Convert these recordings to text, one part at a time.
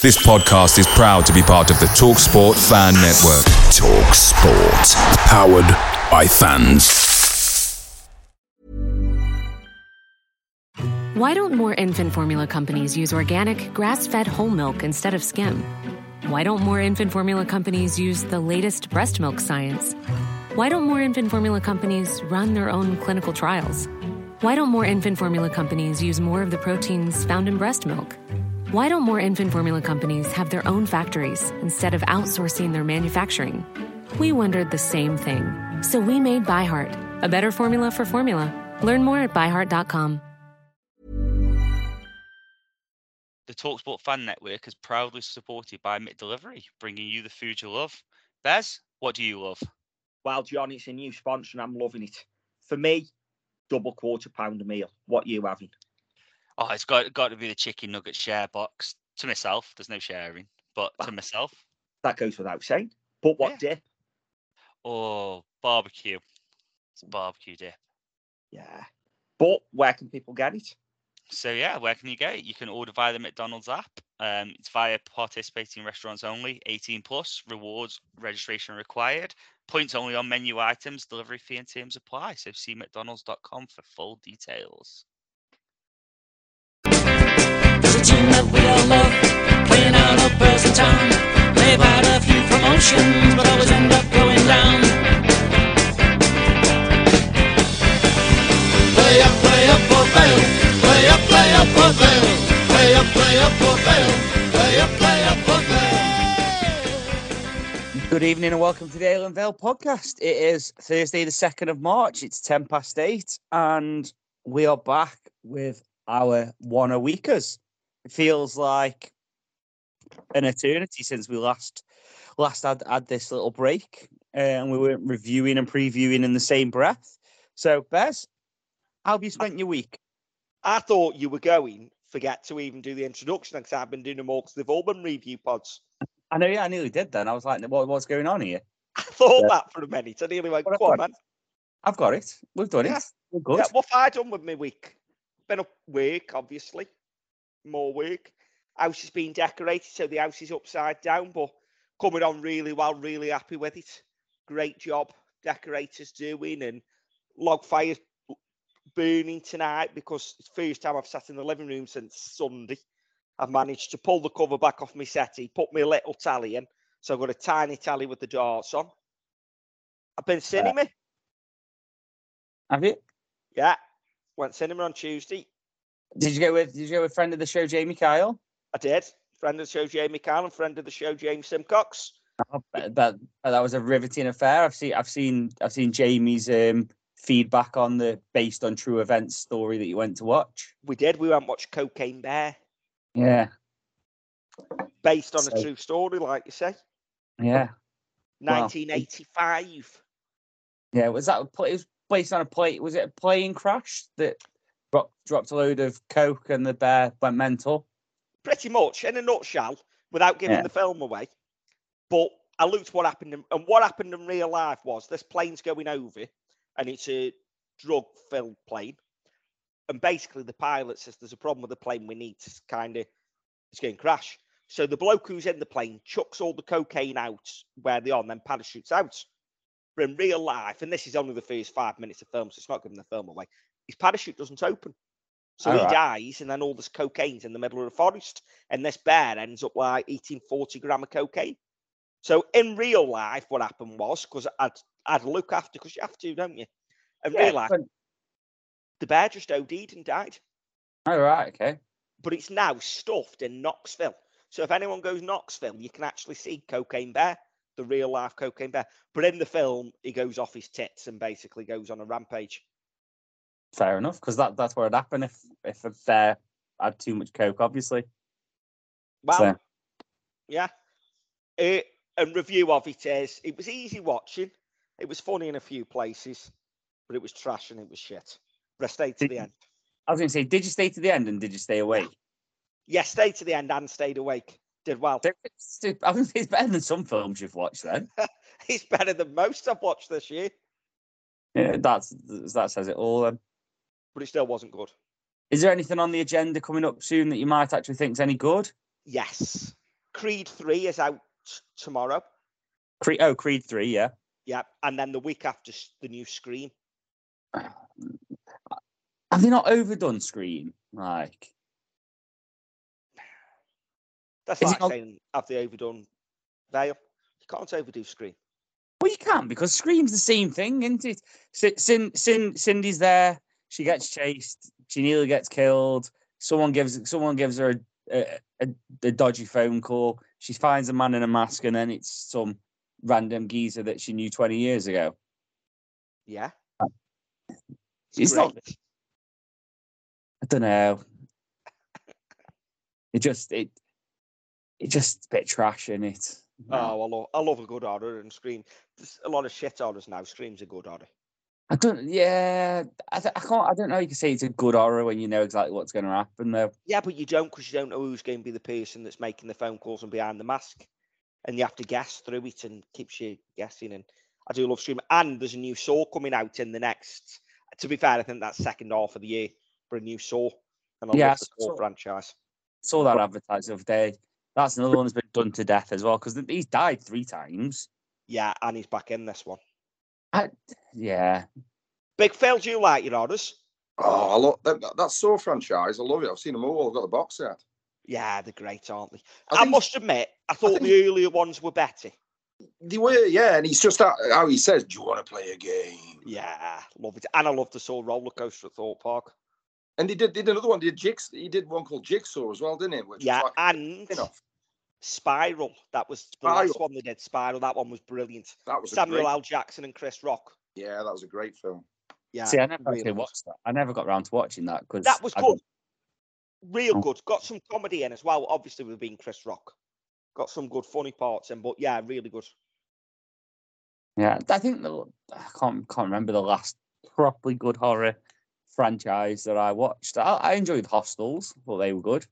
This podcast is proud to be part of the TalkSport Fan Network. TalkSport. Powered by fans. Why don't more infant formula companies use organic, grass fed whole milk instead of skim? Why don't more infant formula companies use the latest breast milk science? Why don't more infant formula companies run their own clinical trials? Why don't more infant formula companies use more of the proteins found in breast milk? Why don't more infant formula companies have their own factories instead of outsourcing their manufacturing? We wondered the same thing. So we made ByHeart, a better formula for formula. Learn more at byheart.com. The Talksport Fan Network is proudly supported by McDelivery, bringing you the food you love. Bez, what do you love? Well, John, it's a new sponsor and I'm loving it. For me, double quarter pounder meal. What you having? Oh, it's got got to be the chicken nugget share box. To myself, there's no sharing, but to myself, That goes without saying. But what Yeah. dip? oh, barbecue. It's a barbecue dip. Yeah. But where can people get it? So yeah, where can you get it? You can order via the McDonald's app. Um, it's via participating restaurants only. 18 plus. Rewards registration required. Points only on menu items. Delivery fee and terms apply. So see McDonald's.com for full details. That we all love, playing out of Town. They've had a few promotions, but always end up going down. Play up, play up or fail. Play up, play up or fail. Play up, play up or fail. Play up, play up or fail. Good evening and welcome to the Ale Vale podcast. It is Thursday, the 2nd of March. It's 10 past 8, and we are back with our one a weekers. It feels like an eternity since we last last had, had this little break uh, and we weren't reviewing and previewing in the same breath. So, Bez, how have you spent your week? I thought you were going, forget to even do the introduction because I've been doing them all because they've all been review pods. I know, yeah, I nearly did then. I was like, what, what's going on here? I thought Yeah. that for a minute. I nearly went, What come on, man. I've got it. We've done Yeah. it. We're good. Yeah, what have I done with my week? Been up work, obviously. More work. House has been decorated, so the house is upside down, but coming on really well, really happy with it. Great job decorators doing and log fires burning tonight because it's the first time I've sat in the living room since Sunday. I've managed to pull the cover back off my settee, put my little tally in. So I've got a tiny tally with the darts on. I've been cinema. Have you? Yeah. Went cinema on Tuesday. Did you go with Did you go with friend of the show, Jamie Kyle? I did. Friend of the show, Jamie Carl, and friend of the show, James Simcox. Oh, but that that was a riveting affair. I've seen I've seen I've seen Jamie's um, feedback on the based on true events story that you went to watch. We did. We went and watched Cocaine Bear, Yeah, based on So- a true story, like you say. yeah, Wow. 1985. yeah. Was that it was based on a plate? Was it a plane crash that dropped dropped a load of coke and the bear went mental? Pretty much, in a nutshell, without giving Yeah. the film away. But I looked what happened, in, and what happened in real life was this plane's going over, and it's a drug-filled plane. And basically, the pilot says there's a problem with the plane. We need to kind of, it's going to crash. So the bloke who's in the plane chucks all the cocaine out where they are, and then parachutes out. But in real life, and this is only the first five minutes of film, so it's not giving the film away. His parachute doesn't open. So he Alright. dies, and then all this cocaine's in the middle of the forest, and this bear ends up like eating 40 gram of cocaine. So in real life, what happened was because I'd I'd look after because you have to, don't you? In real life, but- the bear just OD'd and died. All right, okay. But it's now stuffed in Knoxville. So if anyone goes Knoxville, you can actually see Cocaine Bear, the real life Cocaine Bear. But in the film, he goes off his tits and basically goes on a rampage. Fair enough, because that that's what would happen if if a bear had too much coke, obviously. Well, So- yeah. Uh, and review of it is it was easy watching. It was funny in a few places, but it was trash and it was shit. But I stayed to Did the end. I was going to say, did you stay to the end and did you stay awake? Yeah, stayed to the end and stayed awake. Did well. It's- I say it's better than some films you've watched. Then It's better than most I've watched this year, yeah, that's that says it all. Then. But it still wasn't good. Is there anything on the agenda coming up soon that you might actually think is any good? Yes. Creed 3 is out tomorrow. Creed, oh, Creed 3, yeah. Yeah. And then the week after, the new Scream. Have they not overdone Scream? Like, That's Is like not- saying, have they overdone Vale? You can't overdo Scream. well, you can because Scream's the same thing, isn't it? Sin, Sin, Cindy's there. She gets chased. She nearly gets killed. Someone gives someone gives her a, a, a, a dodgy phone call. She finds a man in a mask, and then it's some random geezer that she knew twenty years ago. Yeah. It's not. I don't know. It just it it just a bit trash in it. Oh, I love, I love a good horror and Scream. There's a lot of shit horrors now. Scream's a good horror. I don't. Yeah, I, I can't. I don't know. You can say it's a good horror when you know exactly what's going to happen, though. Yeah, but you don't because you don't know who's going to be the person that's making the phone calls and behind the mask. And you have to guess through it and keeps you guessing. And I do love Scream. And there's a new Saw coming out in the next, to be fair, I think that's second half of the year for a new Saw. And I Yeah, love the Saw Saw- franchise. Saw that advertised the other day. That's another one that's been done to death as well because he's died three times. Yeah, and he's back in this one. I, yeah, Big Phil, do you like your orders? Oh, I love that, that, that Saw franchise. I love it. I've seen them all. I've got the box set. Yeah, they're great, aren't they? I I, think- must admit, I thought think- the earlier ones were better. They were, yeah. And he's just that, how he says, "Do you want to play a game?" Yeah, love it. And I love the Saw roller coaster at Thorpe Park. And he did, did another one. He did Jigs. He did one called Jigsaw as well, didn't he? Which Yeah, was like and a spin-off. Spiral. That was the last Spiral. one they did. Spiral. That one was brilliant. That was Samuel great, L. Jackson and Chris Rock. Yeah, that was a great film. Yeah, see, I never really actually watched that. I never got around to watching that because That was good. Real Oh. good. Got some comedy in as well. Obviously, with being Chris Rock. Got some good funny parts in, but yeah, really good. Yeah, I think the I can't can't remember the last properly good horror franchise that I watched. I, I enjoyed Hostels. Thought they were good.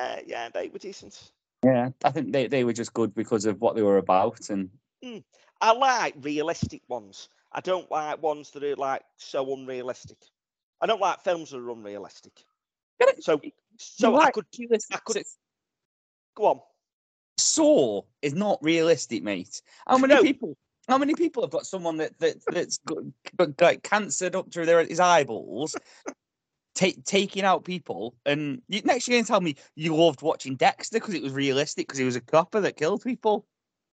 Uh, yeah, they were decent. Yeah, I think they, they were just good because of what they were about and hmm. I like realistic ones. I don't like ones that are like so unrealistic. I don't like films that are unrealistic. So, so I like could realistic- I could- go on. Saw is not realistic, mate. How many No. people? How many people have got someone that, that that's got, got like cancered up through their his eyeballs, ta- taking out people? And you, next you're going to tell me you loved watching Dexter because it was realistic because he was a copper that killed people.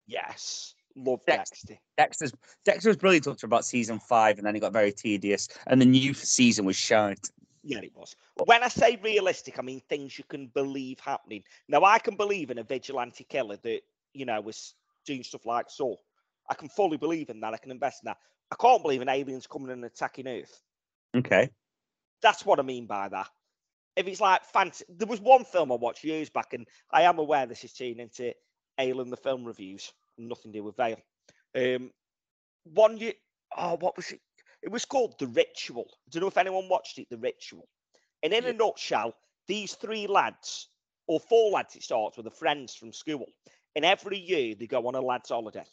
Yes, love Dex- Dexter. Dexter's Dexter was brilliant up to about season five, and then it got very tedious, and the new season was shite. Yeah, it was. When I say realistic, I mean things you can believe happening. Now, I can believe in a vigilante killer that you know was doing stuff like so. I can fully believe in that. I can invest in that. I can't believe in aliens coming and attacking Earth. Okay. That's what I mean by that. If it's like fancy, there was one film I watched years back, and I am aware this is turning into Alien the film reviews, nothing to do with Vale. Um, one year, oh, what was it? It was called The Ritual. I don't know if anyone watched it, The Ritual. And in a nutshell, these three lads, or four lads, it starts with, are friends from school. And every year they go on a lad's holiday.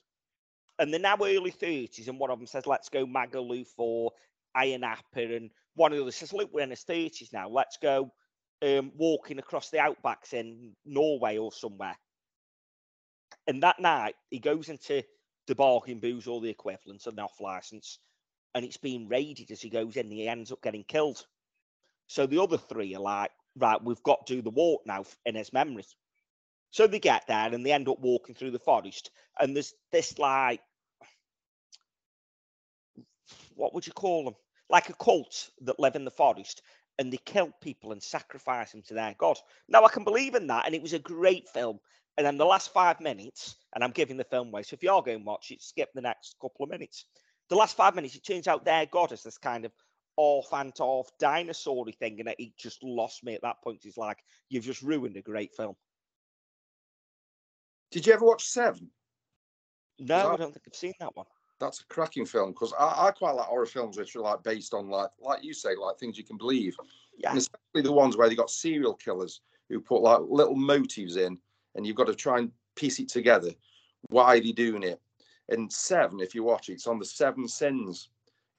And they're now early 30s, and one of them says, Let's go Magaluf or Ayia Napa. And one of the others says, Look, we're in his 30s now. Let's go um, walking across the outbacks in Norway or somewhere. And that night, he goes into the bargain booze or the equivalent of an off license, and it's being raided as he goes in. He ends up getting killed. So the other three are like, right, we've got to do the walk now in his memory. So they get there and they end up walking through the forest, and there's this like, what would you call them? Like a cult that live in the forest, and they kill people and sacrifice them to their god. Now I can believe in that, and it was a great film. And then the last five minutes, and I'm giving the film away. So if you are going to watch it, skip the next couple of minutes. The last five minutes, it turns out their god is this kind of off and off dinosaur thing, and it just lost me at that point. It's like you've just ruined a great film. Did you ever watch Seven? No, I don't think I've seen that one. That's a cracking film because I, I quite like horror films which are like based on like like you say like things you can believe, Yeah, and especially the ones where they got serial killers who put like little motives in, and you've got to try and piece it together. Why are they doing it? And Seven, if you watch it, it's on the seven sins,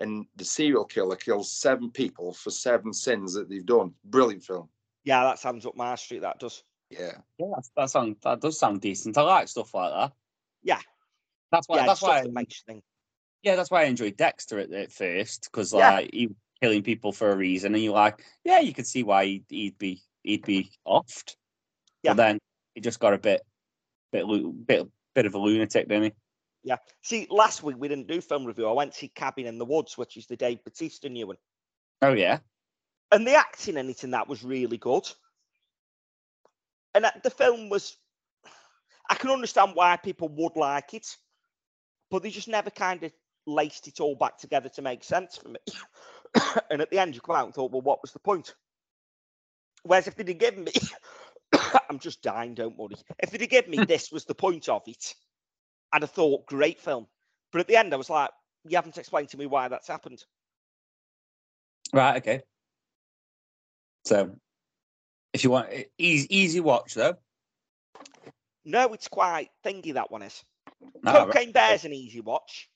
and the serial killer kills seven people for seven sins that they've done. Brilliant film. yeah, that sounds up my street. That does. Yeah. Yeah, that sounds that does sound decent. I like stuff like that. Yeah. That's why. yeah, that's why. things. Yeah, that's why I enjoyed Dexter at, at first because Yeah. like he was killing people for a reason, and you're like, yeah, you could see why he'd, he'd be he'd be offed. Yeah. But then he just got a bit bit bit bit of a lunatic, didn't he? Yeah. See, last week we didn't do film review. I went to see Cabin in the Woods, which is the Dave Bautista new one. Oh yeah. and the acting in it and that was really good. And the film was, I can understand why people would like it, but they just never kind of laced it all back together to make sense for me. and at the end, you come out and thought, well, what was the point? Whereas if they'd have given me, I'm just dying, don't worry. If they'd have given me this was the point of it, I'd have thought, great film. But at the end, I was like, you haven't explained to me why that's happened. Right. Okay. So, if you want easy easy watch though. No, it's quite thingy, that one is. Right. Cocaine Bear's an easy watch.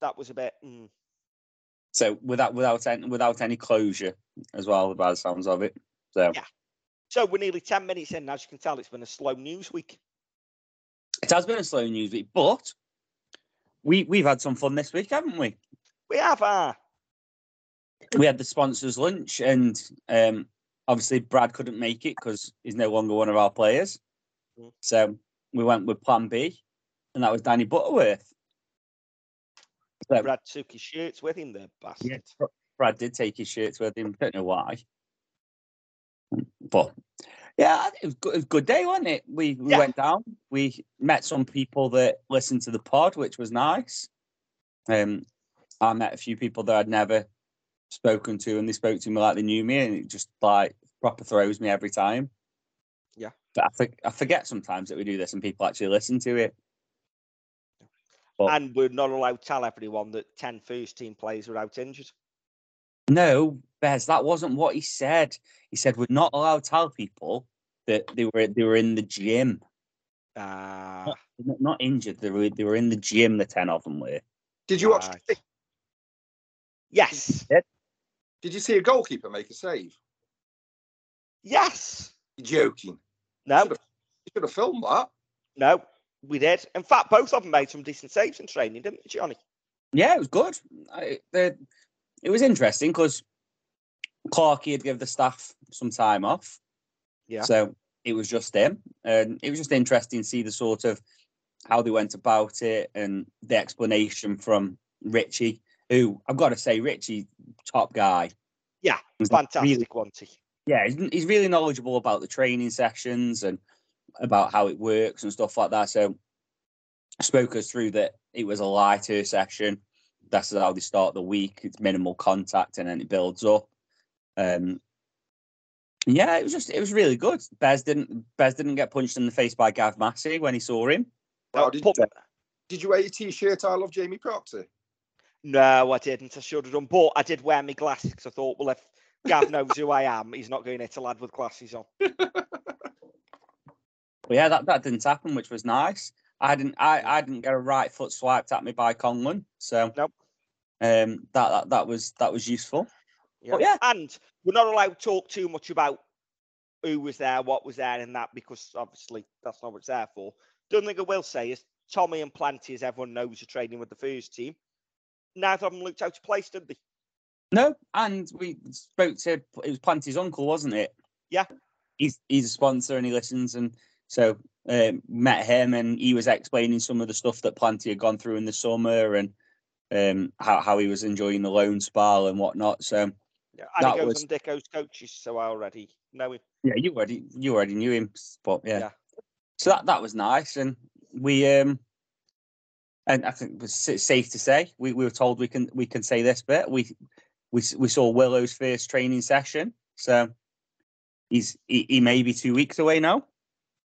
That was a bit. Mm. So without without any, without any closure as well, by the sounds of it. So Yeah. So we're nearly 10 minutes in. As you can tell, it's been a slow news week. it has been a slow news week, but we we've had some fun this week, haven't we? We have uh, we had the sponsors lunch, and um, obviously Brad couldn't make it because he's no longer one of our players. Mm. So we went with Plan B, and that was Danny Butterworth. So Brad took his shirts with him, the bastard. yeah, Brad did take his shirts with him. Don't know why, but yeah, it was good. It was a good day, wasn't it? We we Yeah. went down. We met some people that listened to the pod, which was nice. Um, I met a few people that I'd never spoken to, and they spoke to me like they knew me, and it just like proper throws me every time. Yeah. But I, for- I forget sometimes that we do this and people actually listen to it. But And we're not allowed to tell everyone that 10 first team players are out injured. no, Bez, that wasn't what he said. He said we're not allowed to tell people that they were they were in the gym, Ah, not, not injured. They were they were in the gym. The ten of them were. Did you watch? Right. yes. Did you see a goalkeeper make a save? Yes. You're joking. No, You should have filmed that. no, we did. In fact, both of them made some decent saves in training, didn't they, Johnny? Yeah, it was good. I, the, it was interesting because Clarkey had given the staff some time off. Yeah. So it was just him. And it was just interesting to see the sort of how they went about it and the explanation from Richie, who I've got to say, Richie, top guy. Yeah, Was Fantastic, really- wasn't he? Yeah, he's, he's really knowledgeable about the training sessions and about how it works and stuff like that. So spoke us through that it was a lighter session. That's how they start the week. It's minimal contact and then it builds up. Um, yeah, it was just it was really good. Bez didn't Bez didn't get punched in the face by Gav Massey when he saw him. Oh, did, put- did you wear your t-shirt? I love Jamie Proctor. No, I didn't. I should have done. But I did wear my glasses because I thought, well, if Gav knows who I am, he's not going to hit a lad with glasses on. But yeah, that, that didn't happen, which was nice. I didn't I, I didn't get a right foot swiped at me by Conlon, so Nope. um that, that that was that was useful. Yeah. But yeah. And we're not allowed to talk too much about who was there, what was there, and that because obviously that's not what it's there for. The only thing I will say is Tommy and Planty, as everyone knows, are training with the first team. Neither of them looked out of place, did they? No, and we spoke to it was Planty's uncle, wasn't it? Yeah. He's he's a sponsor and he listens, and so um, met him and he was explaining some of the stuff that Planty had gone through in the summer and um, how how he was enjoying the loan spell and whatnot. So Yeah. And he goes was- on Dicko's coaches, so I already know him. yeah, you already you already knew him, but yeah. Yeah. So that that was nice, and we um, and I think it was safe to say we, we were told we can we can say this bit we we we saw Willow's first training session, so he's he, he may be two weeks away now.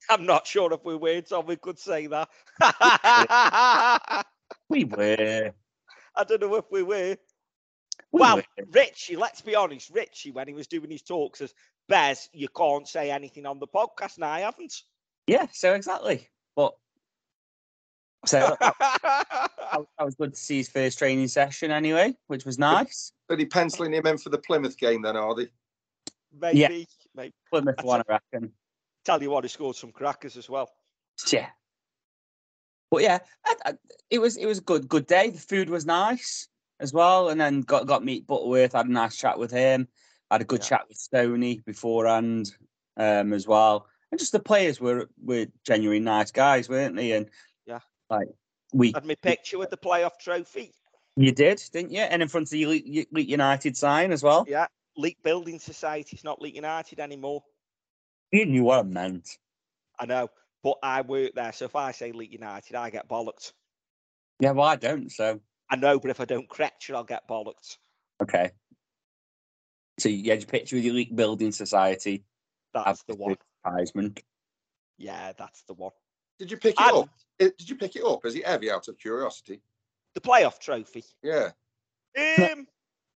I'm not sure if we were, so we could say that. We were. I don't know if we were. we well, were. Richie, let's be honest, Richie, when he was doing his talks, says, Bez, you can't say anything on the podcast, and I haven't. yeah. So exactly, but so that, that was- good to see his first training session anyway, which was nice. Are they penciling him in for the Plymouth game then, are they? Maybe. mate. Plymouth one, it. I reckon. Tell you what, he scored some crackers as well. Yeah. But yeah, I, I, it was it was a good good day. The food was nice as well, and then got got meet Butterworth. Had a nice chat with him. Had a good Yeah. chat with Stoney beforehand um, as well. And just the players were were genuinely nice guys, weren't they? And Yeah. Like we Had my picture with the playoff trophy. you did, didn't you? And in front of the Elite United sign as well. Yeah. Leek Building Society. It's not Leek United anymore. You knew what I meant. I know, but I work there, so if I say Leek United, I get bollocked. Yeah, well, I don't. So I know, but if I don't correct you, I'll get bollocked. okay. So you had your picture with the Elite Building Society That's the one. advertisement. Yeah, that's the one. Did you pick it And up? Did you pick it up? Is it heavy out of curiosity? the playoff trophy. Yeah. Um,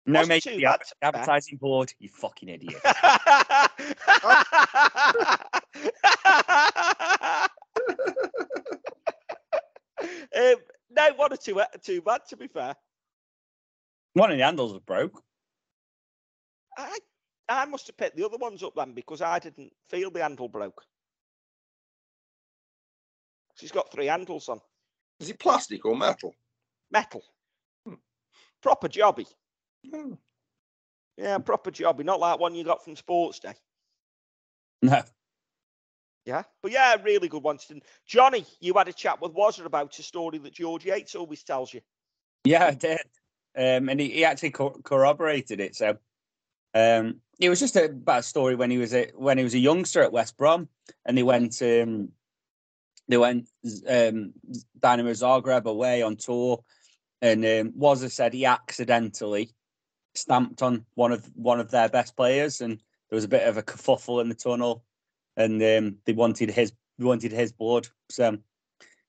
No, mate, the bad, adver- to advertising board, you fucking idiot. um, no, one or two, too bad. To be fair, One of the handles was broke. I I must have picked the other ones up then because I didn't feel the handle broke. She's got three handles on Is it plastic or metal? metal. Hmm. Proper jobby. Hmm. Yeah, proper jobby. Not like one you got from Sports Day. No. Yeah, but yeah, really good one. Stin. Johnny, you had a chat with Wazzer about a story that George Yates always tells you. Yeah, I did. Um, and he, he actually co- corroborated it. So um, it was just a bad story when he was a when he was a youngster at West Brom, and they went um, they went um, Dynamo Zagreb away on tour, and um, Wazza said he accidentally stamped on one of one of their best players, and there was a bit of a kerfuffle in the tunnel, and um, they wanted his wanted his blood. So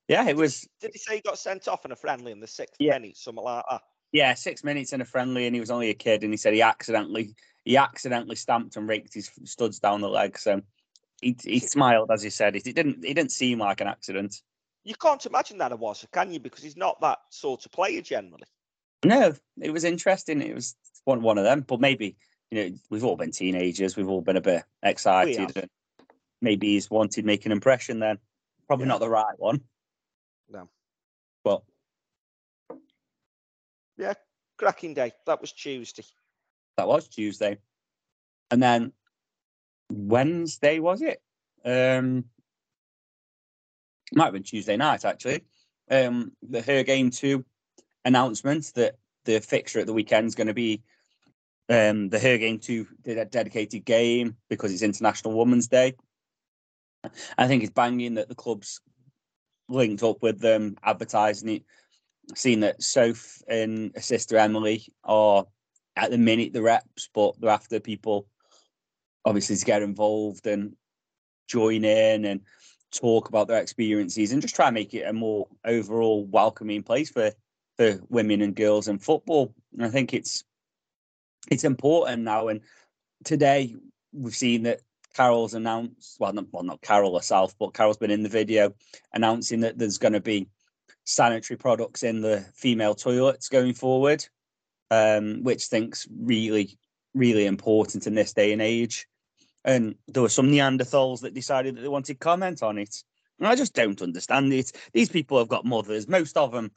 yeah, it was Did he say he got sent off in a friendly in the sixth Yeah. minute, something like that? Yeah, six minutes in a friendly, and he was only a kid, and he said he accidentally he accidentally stamped and raked his studs down the leg. So he he smiled as he said it. It didn't it didn't seem like an accident. You can't imagine that it was, can you? Because he's not that sort of player generally. No, it was interesting. It was one one of them, but maybe you know we've all been teenagers. We've all been a bit excited. and maybe he's wanted to make an impression. Then probably Yeah. not the right one. No. but Yeah, cracking day. That was Tuesday. that was Tuesday, and then Wednesday was it? Um, might have been Tuesday night actually. Um, the Her Game Too announcement that the fixture at the weekend is going to be um the Her Game Too dedicated game because it's International Women's Day. I think it's banging that the club's linked up with them advertising it. Seen that Soph and her sister Emily are at the minute the reps, but they're after people obviously to get involved and join in and talk about their experiences and just try and make it a more overall welcoming place for for women and girls in football. And I think it's it's important now. And today we've seen that Carol's announced, well, not, well, not Carol herself, but Carol's been in the video announcing that there's going to be sanitary products in the female toilets going forward, um, which thinks really, really important in this day and age. And there were some Neanderthals that decided that they wanted comment on it. And I just don't understand it. These people have got mothers. Most of them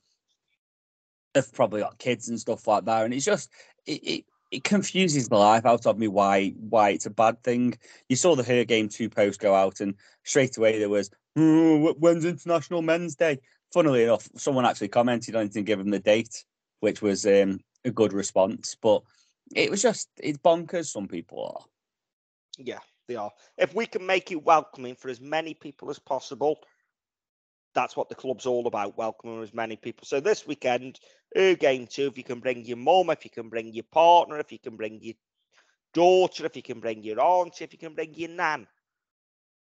have probably got kids and stuff like that. And it's just it, it, it confuses the life out of me why why it's a bad thing. You saw the Her Game Too post go out, and straight away there was "Oh, when's International Men's Day. Funnily enough, someone actually commented on it and gave them the date, which was um, a good response. But it was just it's bonkers. Some people are. Yeah, they are. If we can make it welcoming for as many people as possible, that's what the club's all about, welcoming as many people. So this weekend, game two, if you can bring your mum, if you can bring your partner, if you can bring your daughter, if you can bring your aunt, if you can bring your nan,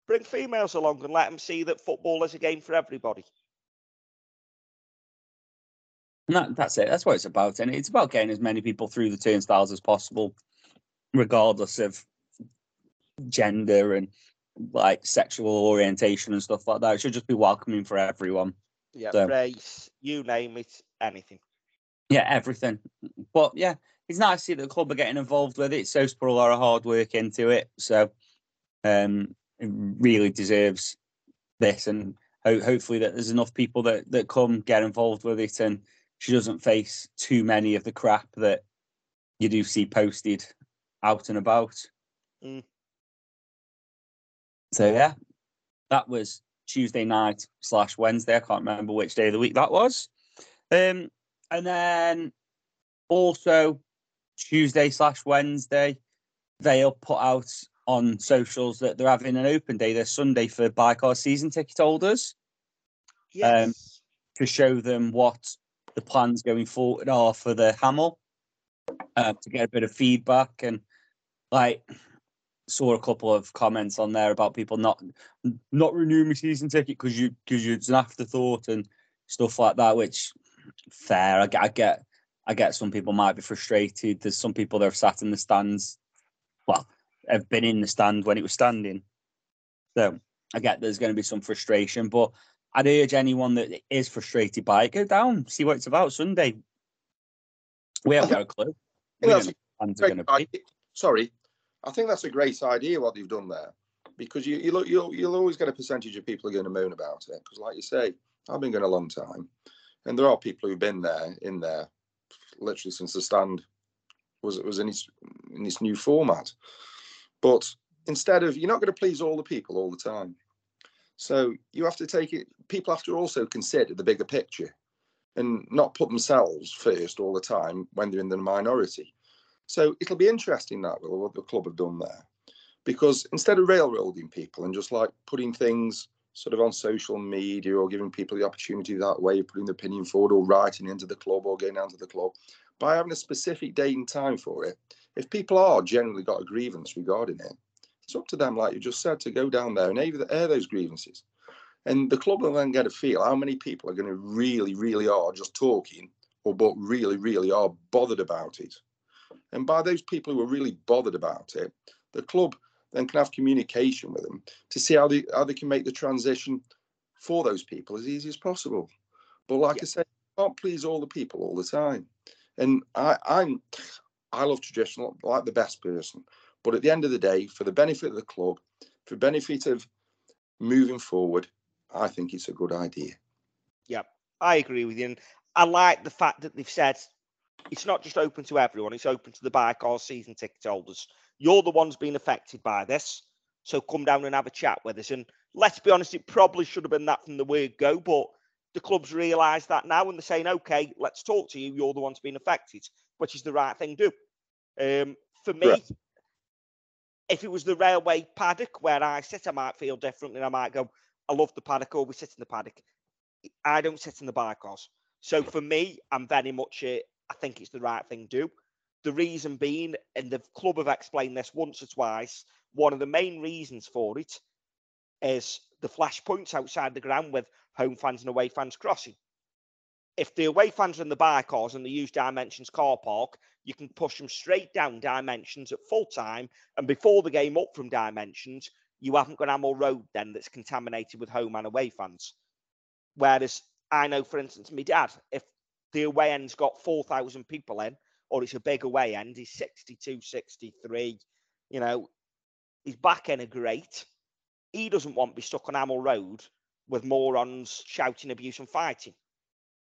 bring females along and let them see that football is a game for everybody. And that, that's it. That's what it's about. And it's about getting as many people through the turnstiles as possible, regardless of gender and like sexual orientation and stuff like that. It should just be welcoming for everyone. Yeah, So- race, you name it, anything. Yeah, everything. But yeah, it's nice to see that the club are getting involved with it. So put a lot of hard work into it. So Um, it really deserves this, and ho- hopefully that there's enough people that that come get involved with it, and she doesn't face too many of the crap that you do see posted out and about. Mm. So yeah, that was Tuesday night slash Wednesday. I can't remember which day of the week that was. Um, and then also Tuesday slash Wednesday, they'll put out on socials that they're having an open day this Sunday for Bycar season ticket holders Yes. to show them what the plans going forward are for the Hamil uh, to get a bit of feedback and like saw a couple of comments on there about people not not renewing my season ticket because you because it's an afterthought and stuff like that which fair I, get- I get I get some people might be frustrated. There's some people that have sat in the stands well have been in the stand when it was standing. So I get there's going to be some frustration but I'd urge anyone that is frustrated by it, go down, see what it's about Sunday. We haven't got a clue. We that's don't know what plans are going to be. idea. Sorry, I think that's a great idea what they've done there, because you you look you'll you'll always get a percentage of people are going to moan about it. Because like you say, I've been going a long time, and there are people who've been there in there literally since the stand was was in its in its new format. But instead of you're not going to please all the people all the time, so you have to take it. People have to also consider the bigger picture, and not put themselves first all the time when they're in the minority. So it'll be interesting that will what the club have done there, because instead of railroading people and just like putting things sort of on social media or giving people the opportunity that way of putting the opinion forward or writing into the club or going down to the club, by having a specific date and time for it, if people are generally got a grievance regarding it, it's up to them, like you just said, to go down there and air, those grievances. And the club will then get a feel how many people are going to really, really are just talking, or but really, really are bothered about it. And by those people who are really bothered about it, the club then can have communication with them to see how they how they can make the transition for those people as easy as possible. But like I said, you can't please all the people all the time. And I, I'm I love traditional like the best person. But at the end of the day, for the benefit of the club, for benefit of moving forward, I think it's a good idea. Yep, I agree with you. And I like the fact that they've said it's not just open to everyone, it's open to the Bycar season ticket holders. You're the ones being affected by this. So come down and have a chat with us. And let's be honest, it probably should have been that from the word go, but the club's realised that now and they're saying, okay, let's talk to you. You're the ones being affected, which is the right thing to do. Um, for me, Correct. If it was the railway paddock where I sit, I might feel differently. I might go, I love the paddock, we sit in the paddock. I don't sit in the Bycars. So for me, I'm very much I think it's the right thing to do. The reason being, and the club have explained this once or twice, one of the main reasons for it is the flashpoints outside the ground with home fans and away fans crossing. If the away fans are in the cars and they use Dimensions car park, you can push them straight down Dimensions at full time. And before the game up from Dimensions, you haven't got Hamil Road then that's contaminated with home and away fans. Whereas I know, for instance, my dad, if the away end's got 4,000 people in, or it's a big away end, he's 62, 63, you know, his back end are great. He doesn't want to be stuck on Hamil Road with morons shouting abuse and fighting.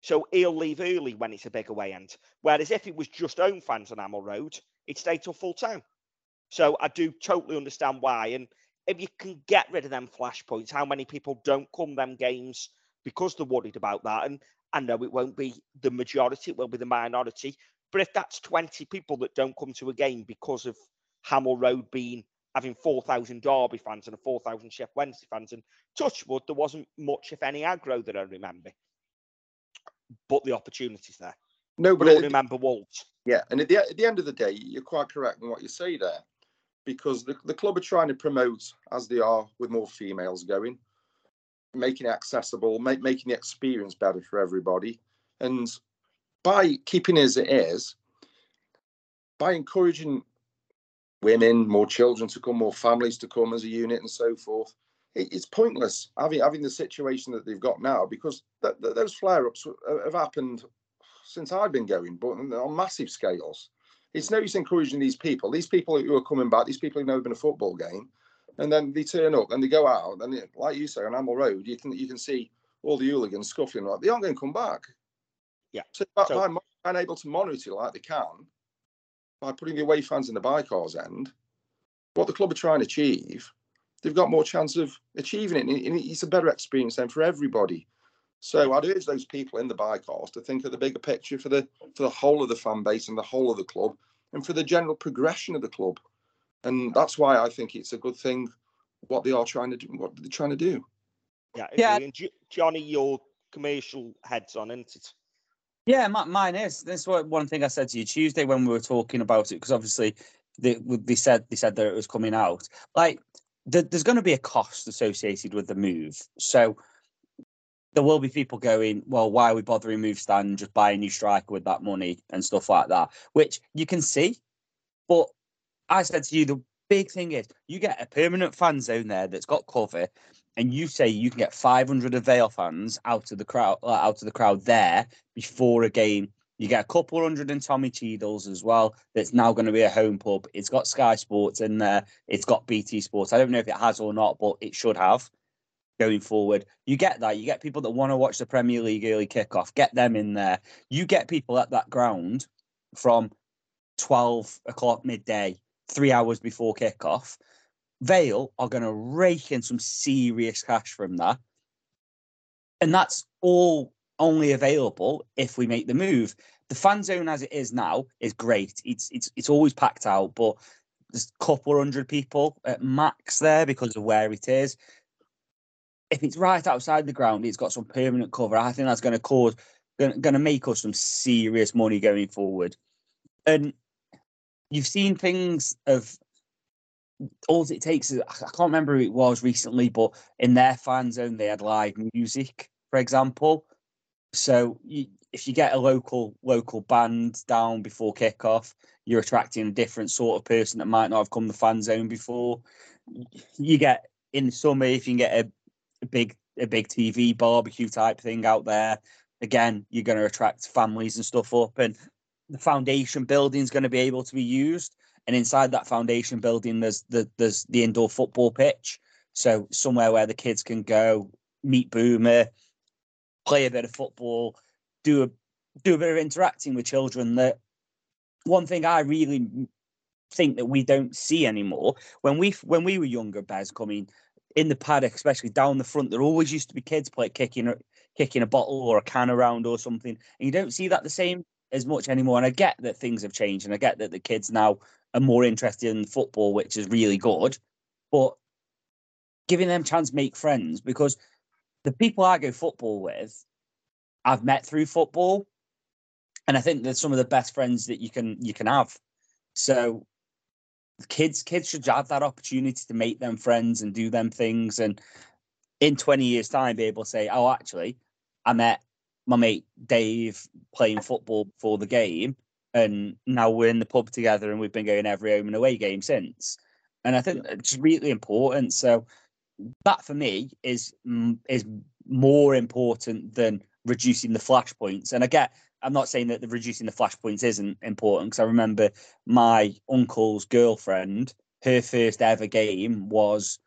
So he'll leave early when it's a big away end. Whereas if it was just home fans on Hamil Road, it'd stay till full time. So I do totally understand why. And if you can get rid of them flashpoints, how many people don't come them games because they're worried about that? And I know it won't be the majority, it will be the minority. But if that's 20 people that don't come to a game because of Hamil Road being having 4,000 Derby fans and a 4,000 Sheff Wednesday fans, and Touchwood, there wasn't much, if any, aggro that I remember. But the opportunities there. No, but at- remember Wolves. Yeah, and at the, at the end of the day, you're quite correct in what you say there, because the, the club are trying to promote, as they are, with more females going, making it accessible, make, making the experience better for everybody. And by keeping it as it is, by encouraging women, more children to come, more families to come as a unit, and so forth, it, it's pointless having having the situation that they've got now because th- th- those flare-ups have happened since I've been going, but on massive scales. It's no use encouraging these people. These people who are coming back, these people who've never been a football game, and then they turn up and they go out, and it, like you say on Hamil Road, you can you can see all the hooligans scuffling like they aren't going to come back. Yeah. So, by, So- by mo- unable to monitor like they can, by putting the away fans in the bycars end, what the club are trying to achieve, they've got more chance of achieving it. And it's a better experience then for everybody. So I'd urge those people in the bycars to think of the bigger picture for the for the whole of the fan base and the whole of the club, and for the general progression of the club. And that's why I think it's a good thing what they are trying to do. What they're trying to do. Yeah, Yeah. And Jo- Johnny, your commercial heads on, isn't it? Yeah, mi- mine is. This is what one thing I said to you Tuesday when we were talking about it, because obviously they, they said they said that it was coming out. Like, th- there's going to be a cost associated with the move, so there will be people going, "Well, why are we bothering move stand? Just buy a new striker with that money and stuff like that," which you can see. But I said to you, the big thing is you get a permanent fan zone there that's got cover, and you say you can get 500 of Vale fans out of the crowd, out of the crowd there before a game. You get a couple hundred in Tommy Cheadle's as well. That's now going to be a home pub. It's got Sky Sports in there. It's got BT Sports. I don't know if it has or not, but it should have going forward. You get that. You get people that want to watch the Premier League early kickoff. Get them in there. You get people at that ground from 12 o'clock midday, three hours before kickoff. Vale are going to rake in some serious cash from that. And that's all only available if we make the move. The fan zone as it is now is great. It's it's it's always packed out, but there's a couple hundred people at max there because of where it is. If it's right outside the ground, it's got some permanent cover. I think that's going to cause going to make us some serious money going forward. And you've seen things of all it takes is I can't remember who it was recently, but in their fan zone they had live music, for example. So you, if you get a local local band down before kickoff, you're attracting a different sort of person that might not have come the fan zone before. You get in summer if you can get a, a big a big TV barbecue type thing out there. Again, you're going to attract families and stuff up, and the foundation building is going to be able to be used. And inside that foundation building, there's the there's the indoor football pitch, so somewhere where the kids can go meet Boomer, play a bit of football, do a do a bit of interacting with children. That one thing I really think that we don't see anymore when we when we were younger, Bez coming in the paddock, especially down the front, there always used to be kids play kicking a kicking a bottle or a can around or something, and you don't see that the same as much anymore. And I get that things have changed, and I get that the kids now are more interested in football, which is really good. But giving them chance make friends because the people I go football with, I've met through football, and I think they're some of the best friends that you can you can have. So kids kids should have that opportunity to make them friends and do them things, and in twenty years' time, be able to say, "Oh, actually, I met my mate Dave playing football before the game, and now we're in the pub together, and we've been going every home and away game since." And I think it's really important. So that for me is mm, is more important than reducing the flashpoints. And I get, I'm not saying that the reducing the flashpoints isn't important because I remember my uncle's girlfriend, her first ever game was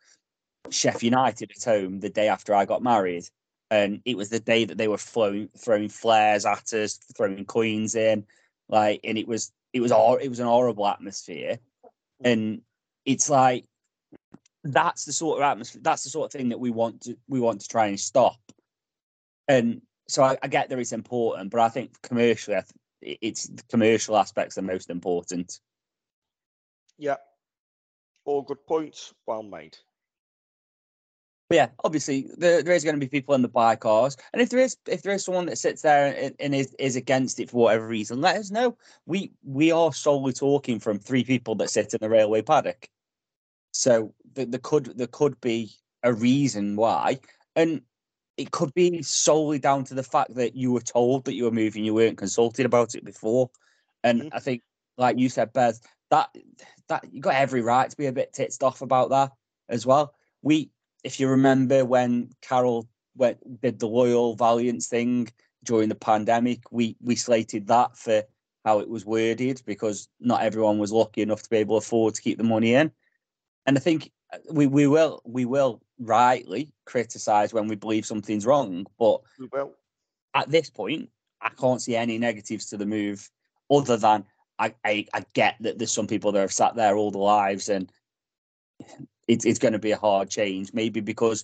Sheffield United at home the day after I got married. And it was the day that they were throwing throwing flares at us, throwing coins in, like, and it was it was it was an horrible atmosphere. And it's like that's the sort of atmosphere that's the sort of thing that we want to we want to try and stop and so i, I get that it's important but i think commercially I th- it's the commercial aspects are most important Yeah. All good points. Well made. but yeah obviously there, there is going to be people in the Bycars and if there is if there is someone that sits there and, and is, is against it for whatever reason let us know we we are solely talking from three people that sit in the railway paddock so th- there could there could be a reason why and it could be solely down to the fact that you were told that you were moving, you weren't consulted about it before. And Mhm. I think, like you said, Bez, that that you got every right to be a bit titsed off about that as well. We, if you remember when Carol went did the loyal valiance thing during the pandemic, we we slated that for how it was worded because not everyone was lucky enough to be able to afford to keep the money in. And I think uh, we we will we will rightly criticize when we believe something's wrong, but We will. at this point, I can't see any negatives to the move other than I, I, I get that there's some people that have sat there all their lives and it's, it's going to be a hard change. Maybe because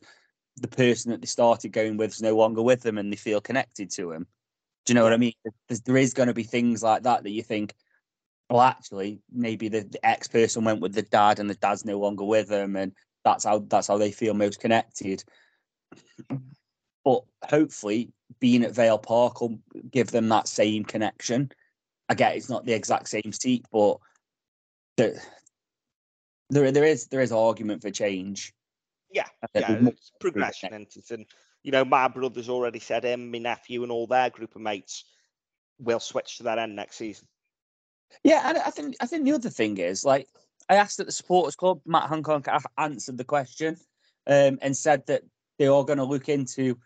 the person that they started going with is no longer with them and they feel connected to him. Do you know what I mean? There's, there is going to be things like that that you think, well, actually, maybe the, the ex person went with the dad and the dad's no longer with them, and that's how that's how they feel most connected. But hopefully, being at Vale Park will give them that same connection. I get it's not the exact same seat, but there, there, there is there is argument for change. Yeah, yeah, it's progression, and and you know my brothers already said him, my nephew, and all their group of mates will switch to that end next season. Yeah, and I think I think the other thing is like I asked at the supporters club, Matt Hancock answered the question um, and said that they are going to look into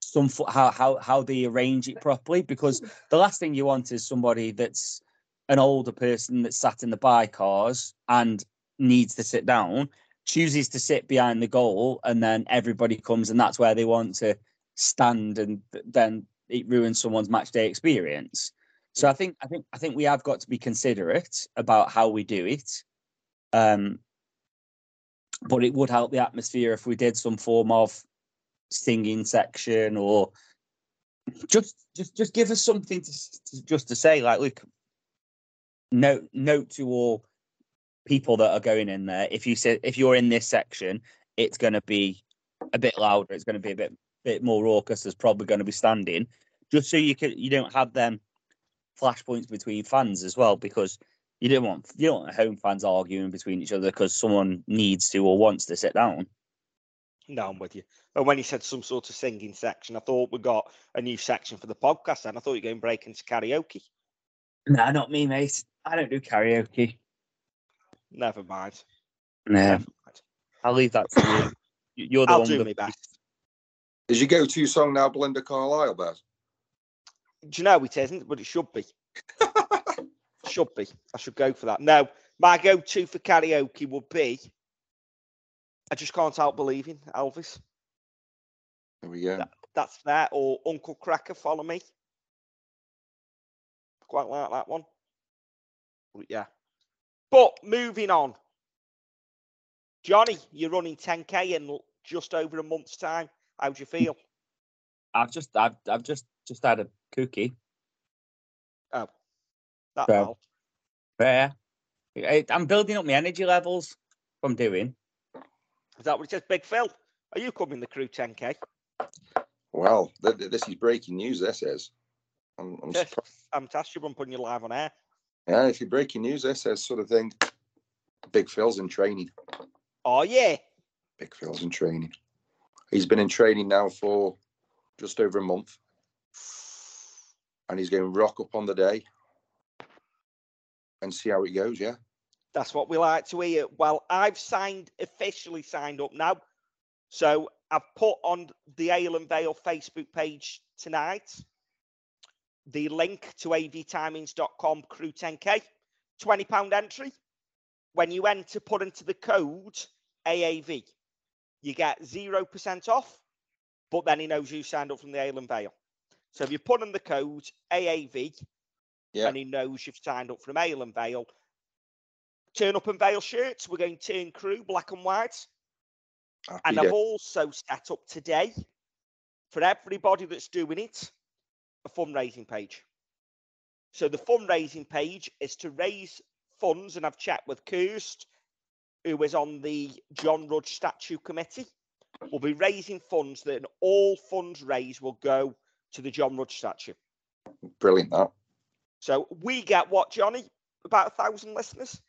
some how how how they arrange it properly because the last thing you want is somebody that's an older person that's sat in the Bycars and needs to sit down chooses to sit behind the goal and then everybody comes and that's where they want to stand and then it ruins someone's match day experience so I think I think I think we have got to be considerate about how we do it. Um, but it would help the atmosphere if we did some form of singing section or just just just give us something to, to just to say like look note note to all people that are going in there. If you say if you're in this section it's going to be a bit louder. It's going to be a bit bit more raucous. There's probably going to be standing. Just so you can you don't have them flashpoints between fans as well because you don't want you don't want home fans arguing between each other because someone needs to or wants to sit down. No, I'm with you. And when you said some sort of singing section, I thought we got a new section for the podcast, and I thought you were going to break into karaoke. Nah, not me, mate. I don't do karaoke. Never mind. Nah, Never mind. I'll leave that to you. You- You're the I'll one. do with my the- best. Is your go-to song now Belinda Carlisle, Bez? Do you know it isn't? But it should be. should be. I should go for that. No, my go-to for karaoke would be. I just can't help believing Elvis. There we go. That's fair. Or Uncle Kracker, follow me. Quite like that one. But yeah. But moving on. Johnny, you're running 10k in just over a month's time. How do you feel? I've just I've I've just just had a cookie. Oh, that Fair. helped. Yeah, I- I'm building up my energy levels. What I'm doing. Is that what it says? Big Phil, are you coming the Crewe 10k? Well, th- th- this is breaking news. This is. I'm, I'm Yes. surprised. I'm Tasha, I'm putting you live on air. Yeah, if you're breaking news, this says sort of thing. Big Phil's in training. Oh, yeah. Big Phil's in training. He's been in training now for just over a month, and he's going to rock up on the day and see how it goes. Yeah. That's what we like to hear. Well, I've signed, officially signed up now. So I've put on the Ale and Vale Facebook page tonight the link to avtimings.com Crewe 10k, £20 entry. When you enter, put into the code AAV, you get 0% off, but then he knows you signed up from the Ale and Vale. So if you put in the code AAV, Yeah. and he knows you've signed up from Ale and Vale, turn up in Vale shirts. We're going to turn Crewe black and white. Happy And day. I've also set up today for everybody that's doing it a fundraising page. So the fundraising page is to raise funds, and I've checked with Kirst, who is on the John Rudge Statue Committee. We'll be raising funds that all funds raised will go to the John Rudge statue. Brilliant. That. So we get what, Johnny? About a thousand listeners?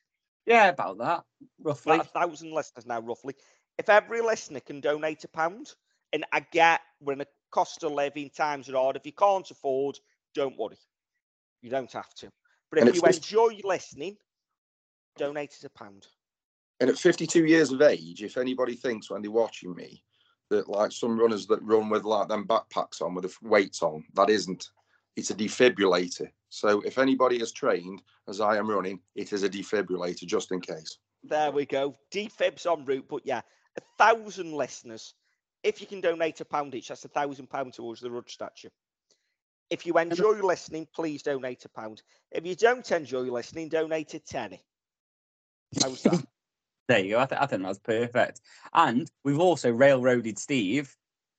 Yeah, about that roughly. about a thousand listeners now, roughly. If every listener can donate a pound, and I get we're in a cost of living times are hard. If you can't afford, don't worry. You don't have to. But if you it's just- enjoy listening, donate us a pound. And at 52 years of age, if anybody thinks when they're watching me that like some runners that run with like them backpacks on with the weights on, that isn't. It's a defibrillator. So if anybody is trained as I am running, it is a defibrillator just in case. There we go. Defibs en route, but yeah, a thousand listeners. If you can donate a pound each, that's a thousand pounds towards the Rudge statue. If you enjoy listening, please donate a pound. If you don't enjoy listening, donate a tenny. How's that? There you go. I, th- I think that's perfect. And we've also railroaded Steve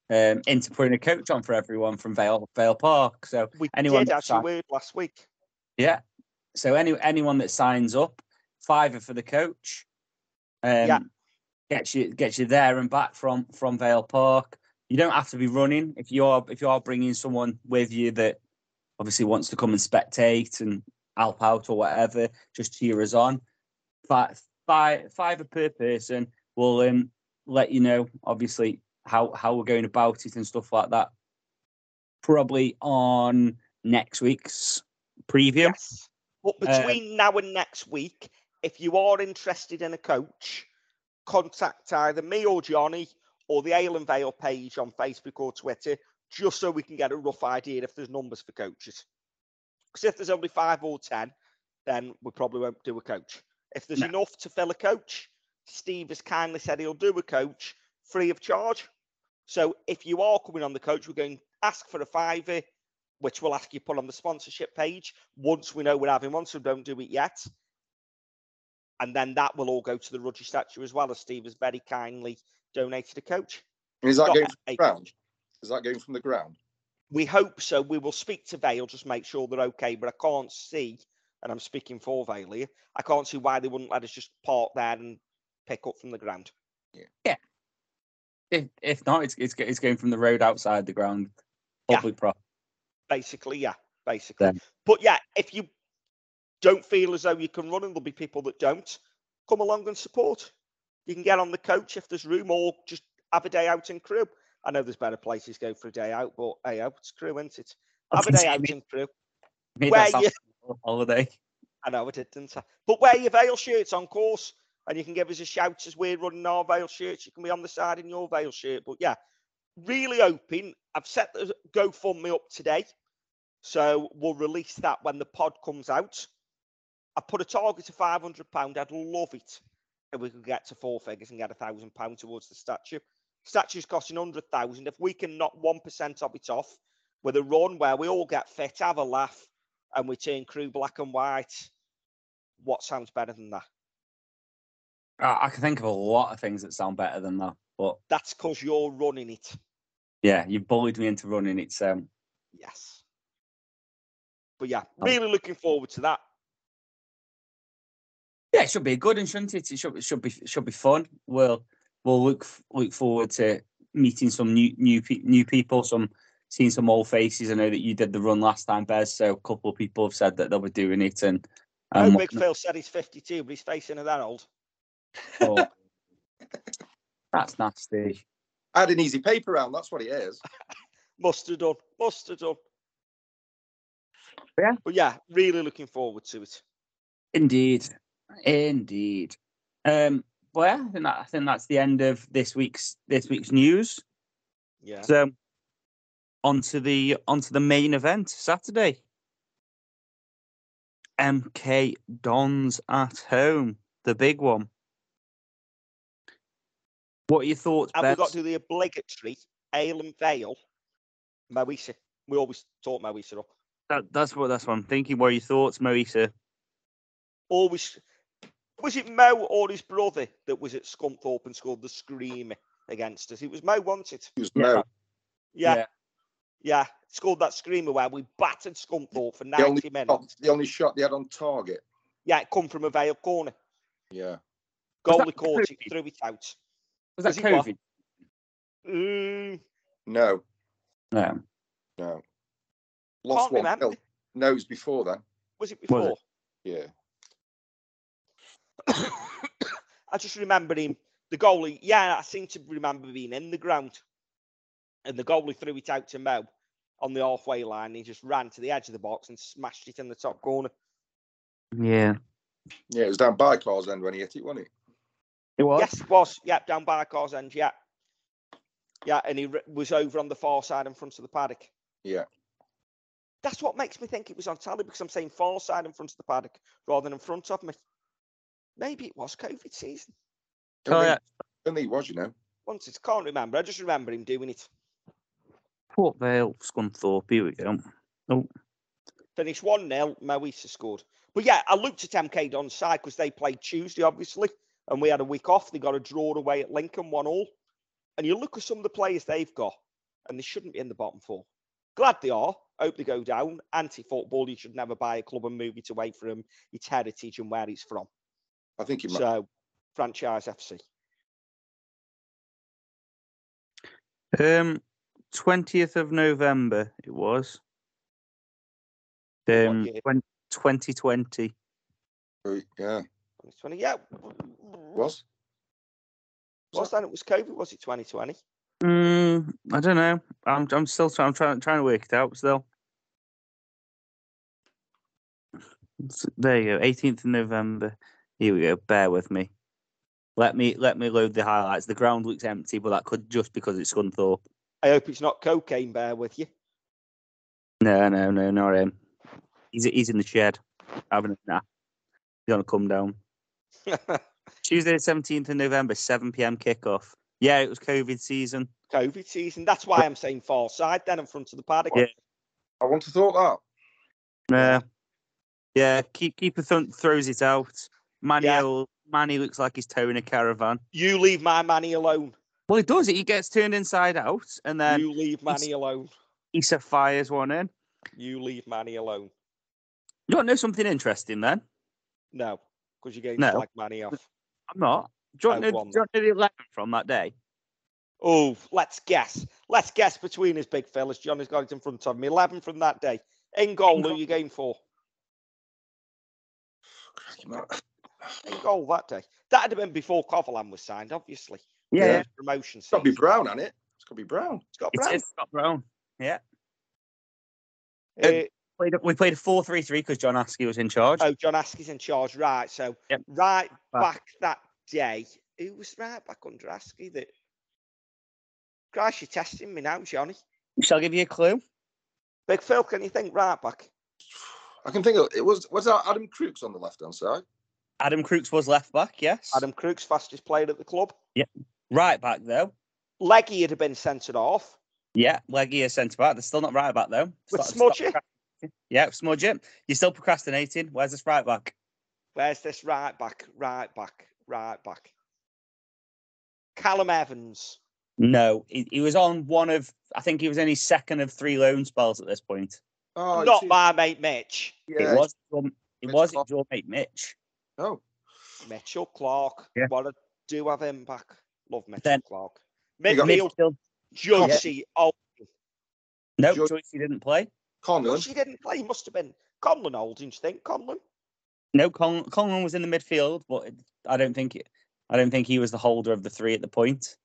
um, into putting a coach on for everyone from Vale Vale Park. So We anyone did actually sign- word last week. yeah. So any anyone that signs up, fiver for the coach. Um, Yeah. Gets you gets you there and back from from Vale Park. You don't have to be running if you are if you are bringing someone with you that obviously wants to come and spectate and help out or whatever. Just cheer us on. Five five five per person. We'll um, let you know obviously how how we're going about it and stuff like that. Probably on next week's preview. Yes. But Um, between now and next week, if you are interested in a coach, contact either me or Johnny or the Ale and Vale page on Facebook or Twitter, just so we can get a rough idea if there's numbers for coaches. Because if there's only five or ten, then we probably won't do a coach. If there's No. enough to fill a coach, Steve has kindly said he'll do a coach free of charge. So if you are coming on the coach, we're going to ask for a fiver, which we'll ask you put on the sponsorship page once we know we're having one, so don't do it yet. And then that will all go to the Rudgy statue as well, as Steve has very kindly donated a coach. And is that Not going from the ground? Is that going from the ground? We hope so. We will speak to Vale, just make sure they're okay. But I can't see, and I'm speaking for Vale I can't see why they wouldn't let us just park there and pick up from the ground. Yeah. If if not, it's it's it's going from the road outside the ground, Yeah. public property. Basically, yeah, basically. Then. But yeah, if you don't feel as though you can run, and there'll be people that don't, come along and support. You can get on the coach if there's room, or just have a day out in Crewe. I know there's better places to go for a day out, but hey, oh, it's Crewe, isn't it? Have a day out in Crewe. Where that you- like a holiday. I know I did, didn't? But wear your Vale shirts on course, and you can give us a shout as we're running our Vale shirts. You can be on the side in your Vale shirt. But yeah, really hoping. I've set the GoFundMe up today, so we'll release that when the pod comes out. I put a target of five hundred pound. I'd love it if we could get to four figures and get a thousand pound towards the statue. Statue's costing hundred thousand. If we can knock one percent of it off with a run where we all get fit, have a laugh, and we turn Crewe black and white, what sounds better than that? I I can think of a lot of things that sound better than that, but That's because you're running it. yeah, you bullied me into running it. So Yes. But yeah, Um, really looking forward to that. yeah, it should be good, and shouldn't it? It should it should be should be fun. We'll we'll look look forward to meeting some new new new people, some seeing some old faces. I know that you did the run last time, Bez. So a couple of people have said that they'll be doing it, and No, and Big. Phil said he's 52, but he's facing of that old. Oh, that's nasty. I had an easy paper round. That's what it is. Must have done. Must have done. Yeah. But yeah, really looking forward to it. Indeed, indeed. Um, well, yeah, I think that I think that's the end of this week's this week's news. Yeah. So, onto the onto the main event Saturday. MK Dons at home, the big one. What are your thoughts, And we've got to do the obligatory Ale and Vale. Moisa. We always talk Moisa up. That, that's what that's what I'm thinking. What are your thoughts, Moisa? Always. Was it Mo or his brother that was at Scunthorpe and scored the scream against us? It was Mo, wasn't it? It was Yeah. Mo. Yeah. Yeah. Yeah. Scored that screamer where we battered Scunthorpe for The 90 only, minutes. shot, the only shot they had on target. Yeah, it come from a Vale corner. Yeah. Was that Goalie caught it, threw it out. Was that Was? COVID? Mm, No, No. no. Lost can't one. remember. No, it was before then. Was it Was before? it? Yeah. I just remember him, the goalie. Yeah, I seem to remember being in the ground, and the goalie threw it out to Mo on the halfway line. He just ran to the edge of the box and smashed it in the top corner. Yeah. Yeah, it was down Bycars then when he hit it, wasn't it? It was. Yes, it was. Yeah, down Bycars end. Yeah, yeah, and he r- was over on the far side in front of the paddock. Yeah. That's what makes me think it was on tally because I'm saying far side in front of the paddock rather than in front of me. Maybe it was COVID season. I Oh, yeah. I think he was, you know. Once it can't remember. I just remember him doing it. Port Vale, Scunthorpe. Here we go. Oh, Finished 1 0. Moisa scored. But yeah, I looked at MK Don's side because they played Tuesday, obviously, and we had a week off. They got a draw away at Lincoln, 1 all. And you look at some of the players they've got, and they shouldn't be in the bottom four. Glad they are. Hope they go down. Anti football, you should never buy a club and move it away from its heritage and where it's from. I think he might. So, franchise FC. um, twentieth of November it was. Um, year? twenty twenty. Oh, Yeah, 2020. Yeah. was. Was that it was COVID? Was it 2020? Mm, I don't know. I'm I'm still trying. I'm trying trying to work it out still. There you go. 18th of November. Here we go. Bear with me. Let me let me load the highlights. The ground looks empty, but that could just because it's Scunthorpe. I hope it's not cocaine, bear with you. No, no, no, not him. He's he's in the shed having a nap. He's gonna come down. Tuesday, 17th of November, 7 p.m. kickoff. Yeah, it was COVID season. COVID season. That's why I'm saying far side then in front of the paddock. Yeah. I want to thought that. Yeah. Yeah, keep keeper th- throws it out. Manny, Yeah. Manny looks like he's towing a caravan. You leave my Manny alone. Well, he does it. He gets turned inside out, and then you leave Manny alone. Eisa fires one in. You leave Manny alone. You want to know something interesting then? No, because you're getting No. to Manny off. I'm not. Do you want, to, know, do you want to know the 11 from that day? Oh, let's guess. Let's guess between his big fellas. Johnny's got it in front of me. 11 from that day. In goal, who you going for? In goal that day. That'd have been before Covolan was signed, obviously. Yeah. It was Promotion It's got to be. Brown, hasn't it? It's got to be Brown. Scott It's, Brown. it's Scott Brown. Yeah. Uh, we played a 4 3 3 because John Askey was in charge. oh, John Askey's in charge. Right. So, Yep. right Back. back that day, who was right back under Askey that. Christ, you're testing me now, Johnny. Shall I give you a clue? Big Phil, can you think right back? I can think of it. Was was that Adam Crookes on the left hand side? Adam Crookes was left back, yes. Adam Crook's fastest player at the club. Right back, though. Leggy would have been centred off. Yeah, Leggy is centre back. They're still not right back, though. With Stop- stop Smudgy? procrastinating. Yeah, smudge it. You're still procrastinating. Where's this right back? Where's this right back? Right back. Right back. Callum Evans. No, he, he was on one of, I think he was only second of three loan spells at this point. Oh, Not my mate Mitch. Yeah, it was, your- it was Clark. your mate Mitch. Oh, Mitchell Clark. Yeah. What I do have him back. Love Mitchell Then- Clark. You got- Midfield, Midfield. Joycey. Oh, No, Jo- Joyce, didn't play. Conlon. she didn't play. He must have been Conlon Holdings, think Conlon. No, Con- Conlon was in the midfield, but I don't think it, I don't think he was the holder of the three at the point.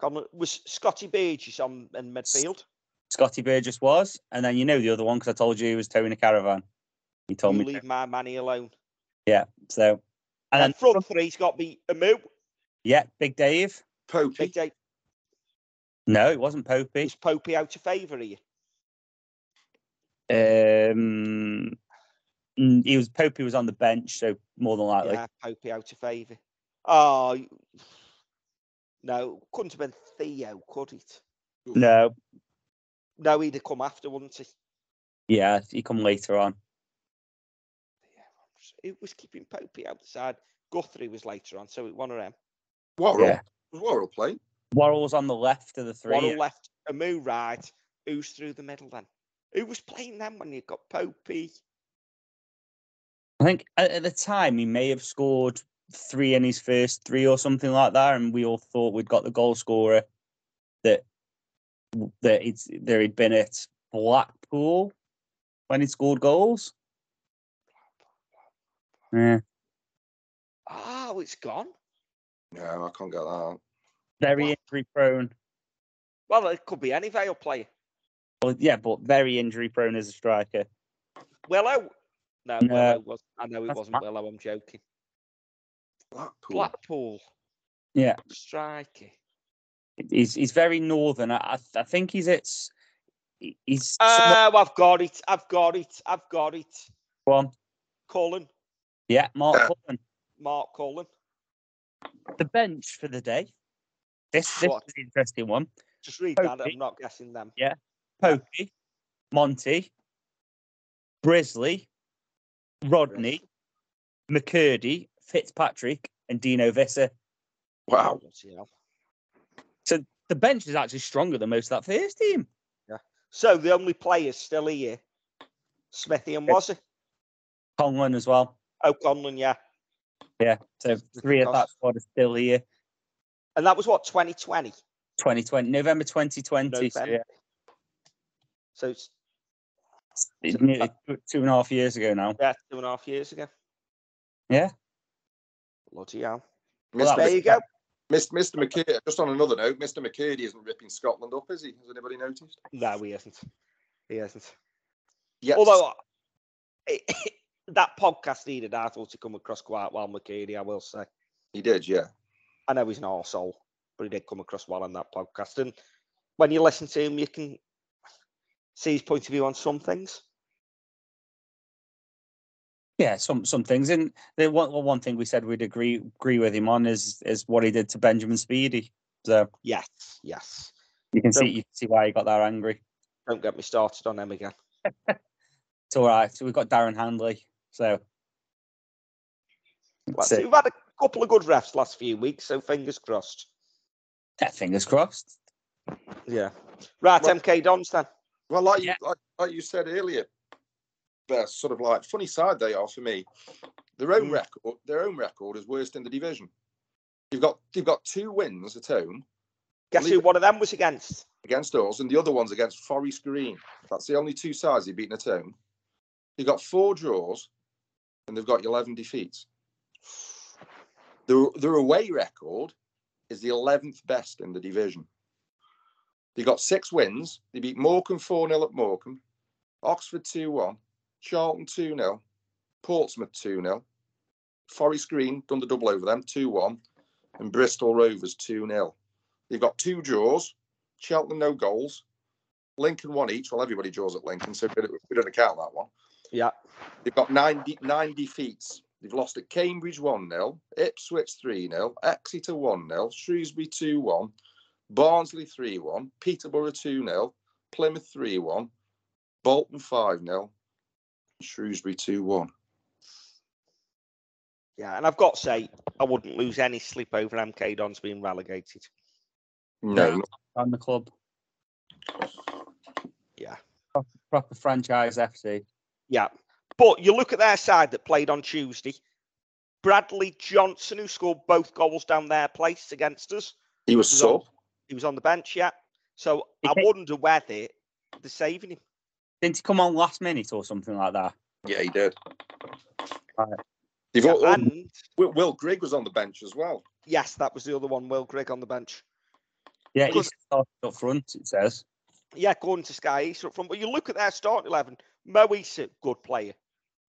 Conlon was Scotty Burgess on in midfield. Scotty Burgess was, and then you know the other one because I told you he was towing a caravan. He told You me. leave my money alone. Yeah. So, and And then then front three's got to be Amoo. Yeah, Big Dave. Popey. Big Dave. No, it wasn't Popey. Is Popey out of favour here? Um, he was Popey was on the bench, so more than likely. Yeah, Popey out of favour. Oh, no, couldn't have been Theo, could it? No, No, he'd have come after, wouldn't he? yeah, he come later on. Yeah, It was keeping Popey outside. Guthrie was later on, so it one of them. Worrall. Yeah. Was Worrall playing? Worrall was on the left of the three. Worrall left, Amoo right. Who's through the middle then? Who was playing then when you got Popey? I think at, at the time he may have scored three in his first three or something like that, and we all thought we'd got the goal scorer that that it's there he'd been at Blackpool when he scored goals. Yeah, Oh, it's gone. No, I can't get that out. very What? injury prone. Well, it could be any Vale player. Well, yeah, but very injury prone as a striker. Willow. No, No. Willow was. I know it That's wasn't Black- Willow. I'm joking. Blackpool. Blackpool Yeah, striker. he's he's very northern. I I, I think he's it's s- he's somewhere- Oh, I've got it. I've got it. I've got it. go on. Cullen. Yeah, Mark Cullen. Mark Cullen. The bench for the day. This, this What? is an interesting one. Just read that. I'm not guessing them. Yeah. Pokey, Monty, Brisley, Rodney, McKirdy, Fitzpatrick, and Dino Visser. Wow. So the bench is actually stronger than most of that first team. Yeah. So the only players still here, Smithy and was it? Conlon as well. Oh, O'Conlon, yeah. Yeah. So three of that Cost. squad are still here. And that was what, 2020? 2020, November 2020. So yeah, So it's it's nearly uh, two two and a half years ago now. yeah, two and a half years ago. Yeah. Bloody hell. Well, that Mr. There was- you go. Mr. Mr. McKirdy, just on another note, Mr. McKirdy isn't ripping Scotland up, is he? Has anybody noticed? No, he isn't. He isn't. Yeah. Although it, that podcast needed, I thought to come across quite well, McKinney, I will say. he did, yeah. I know he's an arsehole, but he did come across well on that podcast. And when you listen to him, you can see his point of view on some things. Yeah, some some things. And the one one thing we said we'd agree agree with him on is is what he did to Benjamin Speedy. So Yes, yes. you can So- see you can see why he got that angry. Don't get me started on him again. It's all right. So we've got Darren Handley. So that's it. we've had a couple of good refs last few weeks, so fingers crossed. Yeah, fingers crossed. Yeah. Right, Well- MK Dons then. Well, like Yeah. you like, like you said earlier, they're sort of like funny side they are for me. Their own Mm. record, their own record is worst in the division. You've got you've got two wins at home Guess who one of them was against? against us, and the other one's against Forest Green. That's the only two sides they've beaten at home. You've got four draws, and they've got eleven defeats. Their their away record is the eleventh best in the division. They got six wins. They beat Morecambe 4 0 at Morecambe, Oxford 2 1, Charlton 2 0, Portsmouth 2 0, Forest Green done the double over them 2 1, and Bristol Rovers 2 0. They've got two draws, Cheltenham no goals, Lincoln one each. Well, everybody draws at Lincoln, so we don't, we don't account that one. Yeah. They've got nine, de- nine defeats. They've lost at Cambridge 1 0, Ipswich 3 0, Exeter 1 0, Shrewsbury 2 1, Barnsley 3 1, Peterborough 2 0, Plymouth 3 1, Bolton 5 0, Shrewsbury 2 1. Yeah, and I've got to say, I wouldn't lose any sleep over MK Dons being relegated. No, Yeah. not- On the club. Yeah. Proper franchise FC. Yeah. But you look at their side that played on Tuesday. Bradley Johnson, who scored both goals down their place against us, he was was on, he was on the bench, yeah. So He I came- wonder whether they're saving him. Didn't he come on last minute or something like that? Yeah, he did. Right. They've Yeah, all, and Will, Will Grigg was on the bench as well. yes, that was the other one, Will Grigg on the bench. Yeah, he Good. up front, it says. Yeah, according to Sky East up front. But you look at their starting 11, Mo Eisa, good player.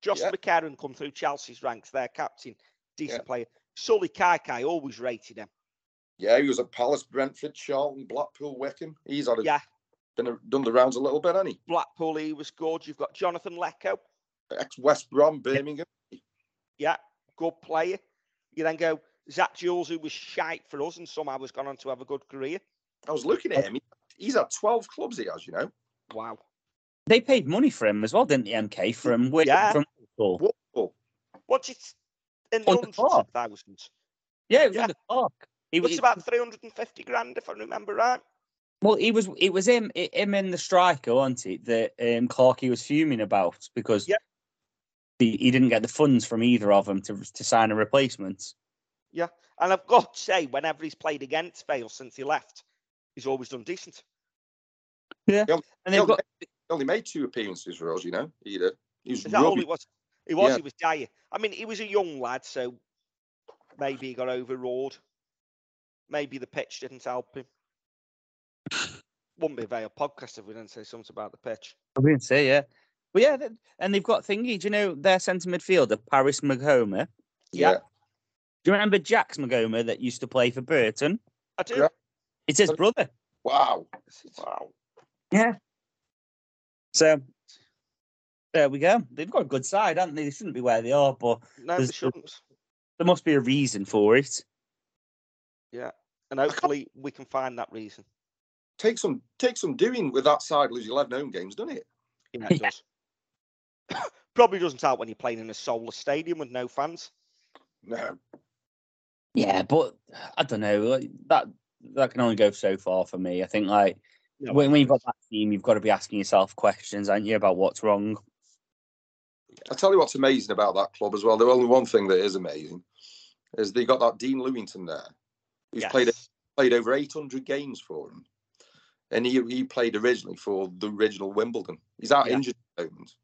Josh Yeah. McEachran come through Chelsea's ranks, their captain, decent Yeah. player. Sullay Kaikai always rated him. Yeah, he was at Palace, Brentford, Charlton, Blackpool, Wycombe. He's had a, Yeah. been done the rounds a little bit, hasn't he? Blackpool, he was good. You've got Jonathan Leko. Ex West Brom, Birmingham. Yeah, good player. You then go Zak Jules, who was shite for us and somehow has gone on to have a good career. I was looking at him. He, he's had 12 clubs, he has, you know. Wow. They paid money for him as well, didn't the MK? From Wi- Yeah. from Liverpool. Whoa. What's it in the hundreds of thousands? Yeah, it was Yeah. the clock. He was about 350 grand, if I remember right. well. He was. It was him. Him and the striker, wasn't it? That um, Clarkey was fuming about because Yeah. he, he didn't get the funds from either of them to to sign a replacement. Yeah, and I've got to say, whenever he's played against Vale since he left, he's always done decent. Yeah, and they've got only made two appearances for us, you know. He did. He was that all rubbish. it was? He was, Yeah. he was dire. I mean, he was a young lad, so maybe he got overawed. Maybe the pitch didn't help him. Wouldn't be a Vale podcast if we didn't say something about the pitch. I didn't say yeah. But yeah, and they've got thingy. Do you know their centre midfielder, Paris Maghoma? Yeah. Do you remember Jacques Maghoma that used to play for Burton? I do. Yeah. It's his brother. Wow. Wow. Yeah. So there we go. They've got a good side, haven't they? They shouldn't be where they are, but No, they shouldn't. there must be a reason for it. Yeah, and hopefully we can find that reason. Take some take some doing with that side losing 11 home games, doesn't it? Yeah, it does. Probably doesn't help when you're playing in a soulless stadium with no fans. No. Yeah, but I don't know. like, That that can only go so far for me. I think like No, when, when you've got that team, you've got to be asking yourself questions, aren't you, about what's wrong? I tell you what's amazing about that club as well. The only one thing that is amazing is they got that Dean Lewington there, who's played Yes. played over 800 games for them, and he he played originally for the original Wimbledon. He's out Yeah. injured at the moment.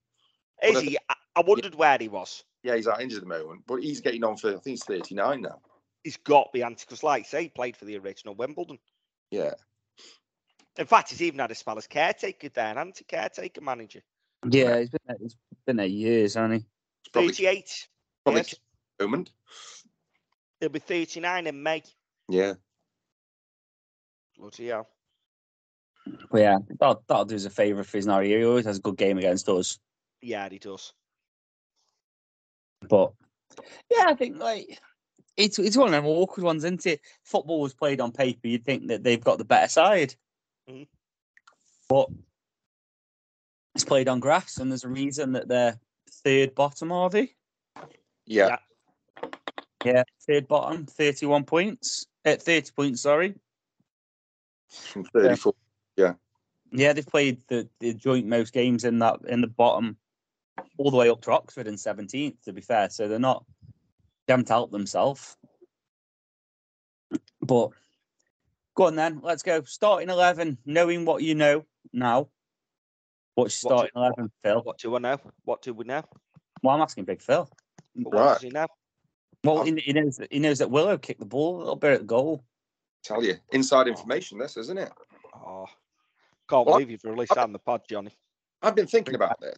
Is But I he? I, I wondered where he was. Yeah, he's out injured at the moment, but he's getting on for I think he's 39 now. He's got the be anti because, like I say, he played for the original Wimbledon. Yeah, In fact, he's even had a spell as caretaker there, an anti caretaker manager. Yeah, he's been there, he's been there years, hasn't he? it's probably, 38. probably yes. at the moment. He'll be 39 in May. Yeah, Bloody hell. But yeah, that'll, that'll do us a favour if he's not here. He always has a good game against us. Yeah, he does. But yeah, I think like it's it's one of them awkward ones, isn't it? Football was played on paper, you'd think that they've got the better side. Mhm. But it's played on grass, and there's a reason that they're third bottom, are they? yeah, Yeah. Yeah, third bottom, 31 points. At 30 points, sorry. from 34. Yeah, Yeah, they've played the, the joint most games in that in the bottom all the way up to Oxford in 17th, to be fair. So they're not they haven't helped themselves. But go on then, let's go. Starting eleven, knowing what you know now. What's your What starting do- eleven, Phil? What do I know? What do we know? Well, I'm asking Big Phil. But Right. What does he know? Well, he, he knows that he knows that Willow kicked the ball a little bit at the goal. Tell you, inside oh. information, this isn't it? Oh, can't Well, believe you've released that on the pod, Johnny. I've been thinking about this.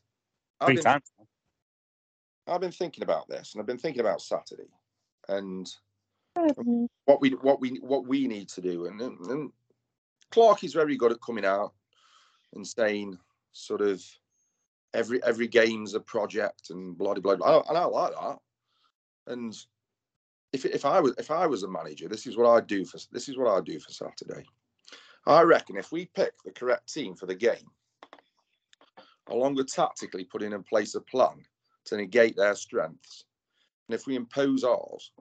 I've Three been, times. I've been thinking about this, and I've been thinking about Saturday, and Mm-hmm. what we what we what we need to do. And, and, and Clarke is very good at coming out and saying sort of every every game's a project and blah blah blah. And I like that. And if if I was if I was a manager, this is what I'd do for this is what I'd do for Saturday. I reckon if we pick the correct team for the game, along with tactically putting in place a plan to negate their strengths, and if we impose ours,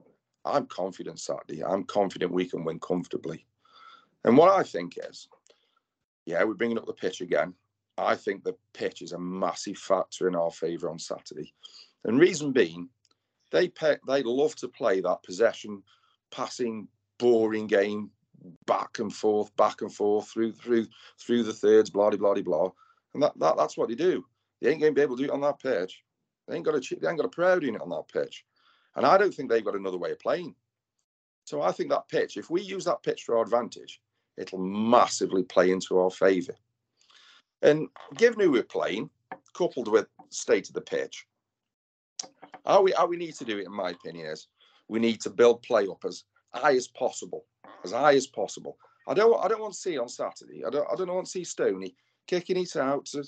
I'm confident Saturday. I'm confident we can win comfortably. And what I think is, yeah, we're bringing up the pitch again. I think the pitch is a massive factor in our favour on Saturday. And reason being, they pe- they love to play that possession, passing, boring game, back and forth, back and forth through through through the thirds, blah blah blah blah. And that, that that's what they do. They ain't going to be able to do it on that pitch. They ain't got a they ain't got a proud in it on that pitch. And I don't think they've got another way of playing. So I think that pitch, if we use that pitch to our advantage, it'll massively play into our favour. And given who we're playing, coupled with state of the pitch, how we how we need to do it, in my opinion, is we need to build play up as high as possible, as high as possible. I don't I don't want to see on Saturday. I don't I don't want to see Stoney kicking it out to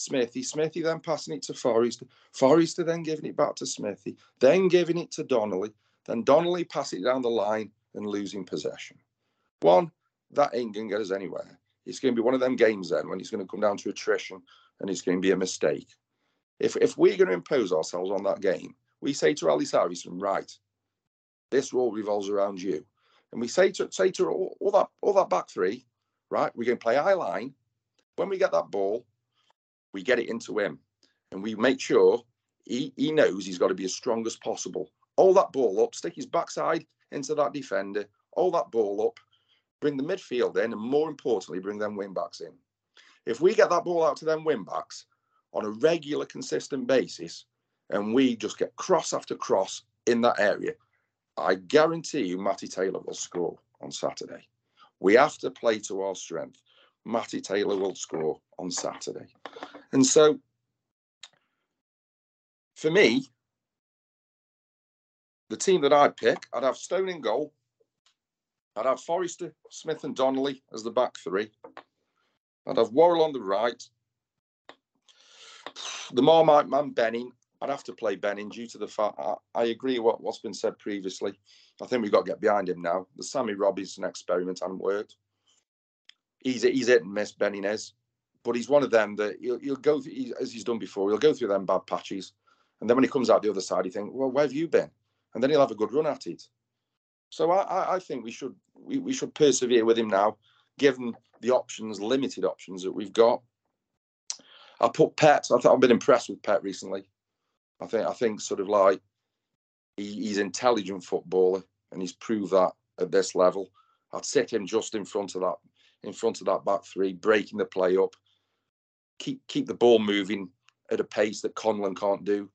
Smithy, Smithy then passing it to Forrest, Forrester then giving it back to Smithy, then giving it to Donnelly, then Donnelly passing it down the line and losing possession. One, that ain't going to get us anywhere. It's going to be one of them games then when it's going to come down to attrition and it's going to be a mistake. If if we're going to impose ourselves on that game, we say to Ellis Harrison, right, this all revolves around you. And we say to say to all, all that all that back three, right, we're going to play high line. When we get that ball, we get it into him and we make sure he, he knows he's got to be as strong as possible. Hold that ball up, stick his backside into that defender, hold that ball up, bring the midfield in, and more importantly, bring them wing backs in. If we get that ball out to them wing backs on a regular, consistent basis, and we just get cross after cross in that area, I guarantee you Matty Taylor will score on Saturday. We have to play to our strength. Matty Taylor will score on Saturday. And so, for me, the team that I'd pick, I'd have Stone in goal. I'd have Forrester, Smith, and Donnelly as the back three. I'd have Worrall on the right. The Marmite man Benning I'd have to play Benning due to the fact I, I agree what what's been said previously. I think we've got to get behind him now. The Sammy Robinson experiment hasn't worked. He's he's hit and miss Benning is, but he's one of them that he'll, he'll go he, as he's done before. He'll go through them bad patches, and then when he comes out the other side, you think, well, where have you been? And then he'll have a good run at it. So I, I, think we should we, we should persevere with him now, given the options, limited options that we've got. I put Pett. I thought I've been impressed with Pett recently. I think I think sort of like he, he's intelligent footballer and he's proved that at this level. I'd sit him just in front of that in front of that back three, breaking the play up, keep keep the ball moving at a pace that Conlon can't do,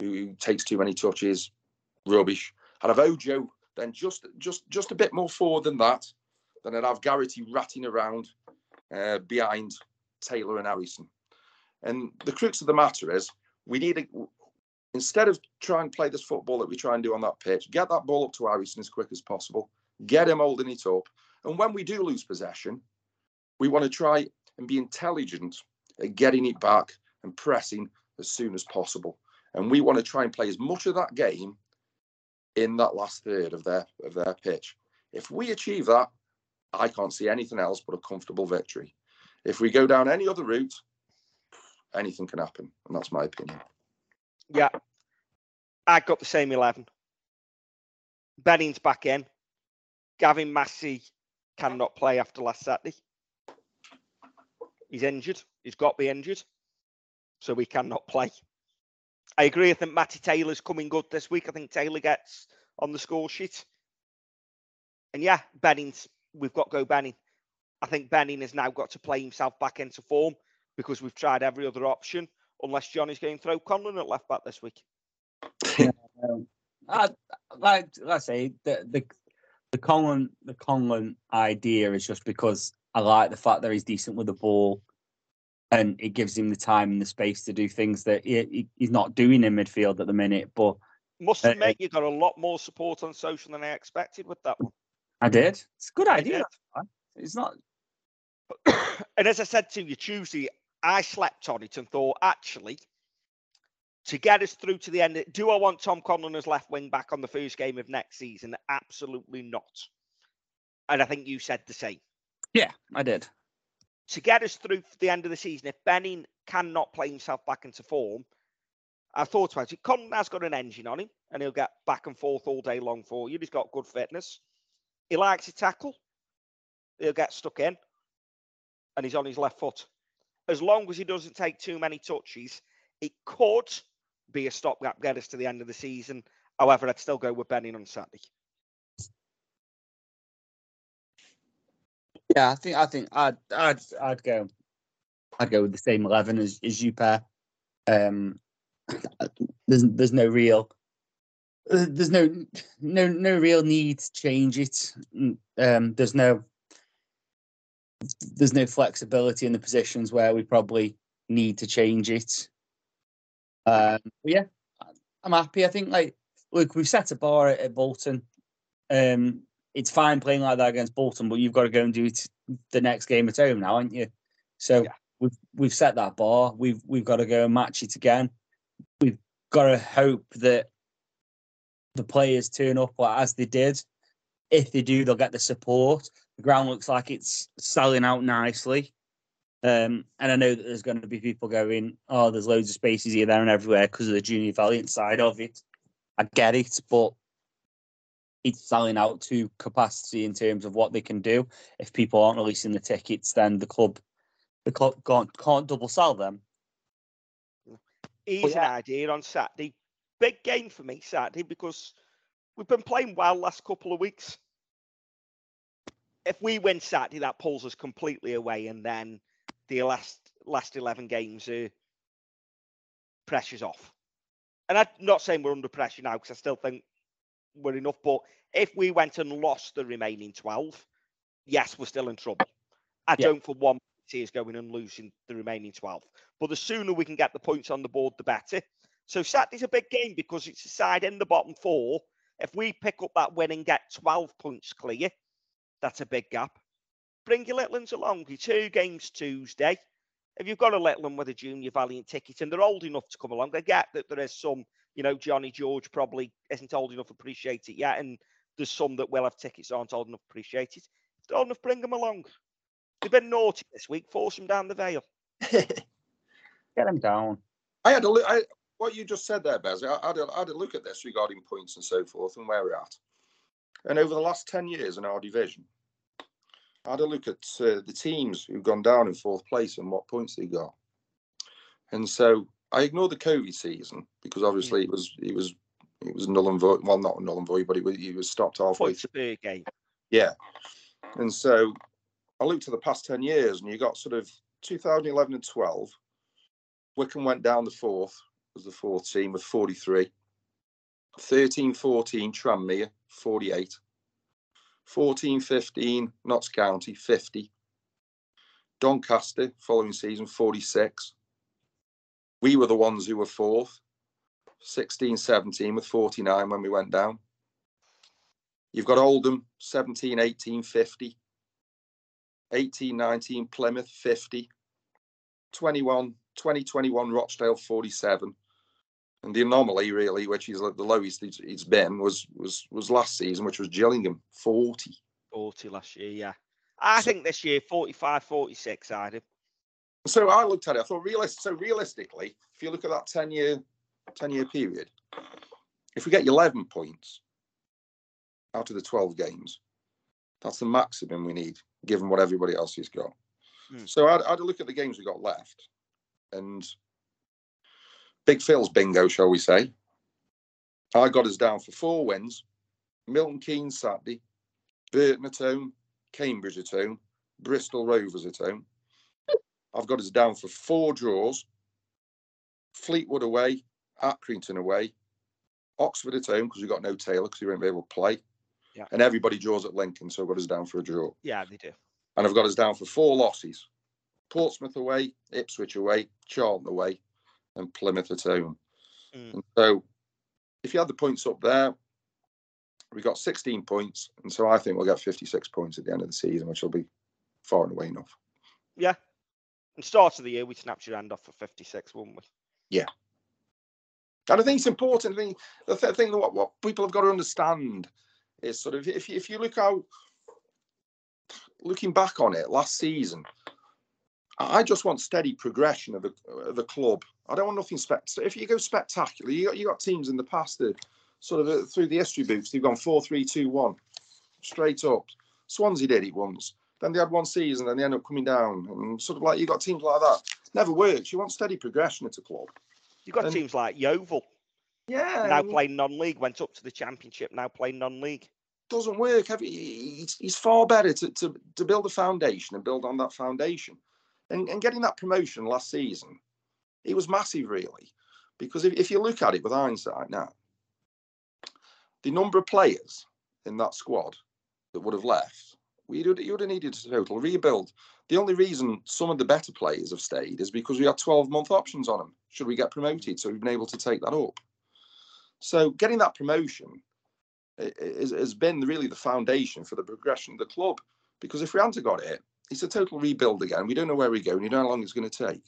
who, takes too many touches, rubbish. I'd have Ojo then just just just a bit more forward than that. Then I'd have Garrity ratting around uh, behind Taylor and Harrison. And the crux of the matter is we need a, instead of trying to play this football that we try and do on that pitch, get that ball up to Harrison as quick as possible, get him holding it up. And when we do lose possession, we want to try and be intelligent at getting it back and pressing as soon as possible. And we want to try and play as much of that game in that last third of their of their pitch. If we achieve that, I can't see anything else but a comfortable victory. If we go down any other route, anything can happen, and that's my opinion. Yeah, I got the same eleven. Benning's back in. Gavin Massey cannot play after last Saturday. He's injured. He's got to be injured, so he cannot play. I agree. I think Matty Taylor's coming good this week. I think Taylor gets on the score sheet. And yeah, Benning's we've got to go Benning. I think Benning has now got to play himself back into form because we've tried every other option, unless Johnny's going to throw Conlon at left back this week. Um, I, like like I say, the the the Conlon the Conlon idea is just because I like the fact that he's decent with the ball, and it gives him the time and the space to do things that he, he- he's not doing in midfield at the minute. But Must Uh, admit, you got a lot more support on social than I expected with that one. I did. It's a good idea. It's not. and as I said to you Tuesday, I slept on it and thought, actually, to get us through to the end, do I want Tom Conlon as left wing back on the first game of next season? Absolutely not. And I think you said the same. Yeah, I did. To get us through the end of the season, if Benning cannot play himself back into form, I thought about it. Conlon has got an engine on him and he'll get back and forth all day long for you. He's got good fitness. He likes to tackle. He'll get stuck in and he's on his left foot. As long as he doesn't take too many touches, it could be a stopgap get us to the end of the season. However, I'd still go with Benning on Saturday. Yeah, I think I think I'd I'd I'd go I'd go with the same eleven as, as you pair. Um, there's there's no real there's no no no real need to change it. Um, there's no there's no flexibility in the positions where we probably need to change it. Um, yeah, I'm happy. I think like look, we've set a bar at, at Bolton. Um, it's fine playing like that against Bolton, but you've got to go and do it the next game at home now, haven't you? So Yeah. we've we've set that bar. We've we've got to go and match it again. We've got to hope that the players turn up as they did. If they do, they'll get the support. The ground looks like it's selling out nicely. Um, and I know that there's going to be people going, "Oh, there's loads of spaces here, there, and everywhere" because of the junior valiant side of it. I get it, but it's selling out to capacity in terms of what they can do. If people aren't releasing the tickets, then the club, the club can't, can't double sell them. Here's yeah. an idea on Saturday. Big game for me Saturday because we've been playing well last couple of weeks. If we win Saturday, that pulls us completely away, and then the last last eleven games uh, pressure's off. And I'm not saying we're under pressure now because I still think we're enough. But if we went and lost the remaining twelve, yes, we're still in trouble. I Yeah. don't for one see us going and losing the remaining 12. But the sooner we can get the points on the board, the better. So Saturday's a big game because it's a side in the bottom four. If we pick up that win and get 12 points clear, that's a big gap. Bring your little ones along. Your two games Tuesday. if you've got a let them with a junior Valiant ticket and they're old enough to come along, I get that there is some, you know, Johnny George probably isn't old enough to appreciate it yet, and there's some that will have tickets aren't old enough to appreciate it. If they're old enough, bring them along. They've been naughty this week. Force them down the Vale. Get them down. I had a look. I, what you just said there, Bez. I, I, had a, I had a look at this regarding points and so forth and where we're at. And over the last ten years in our division, I had a look at uh, the teams who've gone down in fourth place and what points they got. And so I ignored the COVID season because obviously it was it was it was null and void. Well, not null and void, but it was, it was stopped halfway. Points per game. Yeah. And so I looked at the past 10 years and you got sort of 2011 and 12. Wycombe went down the fourth, was the fourth team with 43. 13 14, Tranmere, 48. 14 15, Notts County, 50. Doncaster, following season, 46. We were the ones who were fourth, 16 17 with 49 when we went down. You've got Oldham, 17 18, 50. 18 19 Plymouth 50 21 2021 Rochdale 47 and the anomaly really which is the lowest it's, it's been was was was last season which was Gillingham 40 40 last year, yeah. I think this year 45, 46, I'd have. so I looked at it I thought realist so realistically if you look at that 10 year 10 year period if we get 11 points out of the 12 games that's the maximum we need given what everybody else has got Hmm. so I, I had a look at the games we got left and Big Phil's bingo, shall we say. I got us down for four wins. Milton Keynes Saturday, Burton at home, Cambridge at home, Bristol Rovers at home. I've got us down for four draws. Fleetwood away, Accrington away, Oxford at home because we got no Taylor because he won't be able to play. Yeah. And everybody draws at Lincoln, so I've got us down for a draw. Yeah, they do. And I've got us down for four losses. Portsmouth away, Ipswich away, Charlton away, and Plymouth at home. Mm. And so if you had the points up there, we got 16 points. And so I think we'll get 56 points at the end of the season, which will be far and away enough. Yeah. And start of the year, we snapped your hand off for 56, wouldn't we? Yeah. And I think it's important. I think the th- thing that what, what people have got to understand is sort of if you, if you look out, looking back on it last season, I I just want steady progression of the of the club. I don't want nothing spectacular. If you go spectacular, you got you got teams in the past that sort of uh, through the history books, they've gone four, three, two, one, straight up. Swansea did it once. Then they had one season, and they end up coming down, and sort of like you got teams like that. Never works. You want steady progression at a club. You've got And- teams like Yeovil, Yeah. now playing non league, went up to the championship, now playing non league. doesn't work. Have you- It's, it's far better to, to, to build a foundation and build on that foundation. And, and getting that promotion last season, it was massive, really. Because if, if you look at it with hindsight now, the number of players in that squad that would have left, we would, you would have needed a total rebuild. The only reason some of the better players have stayed is because we had 12 month options on them. Should we get promoted? So we've been able to take that up. So getting that promotion has been really the foundation for the progression of the club. Because if we hadn't got it, it's a total rebuild again. We don't know where we're going. You don't know how long it's going to take.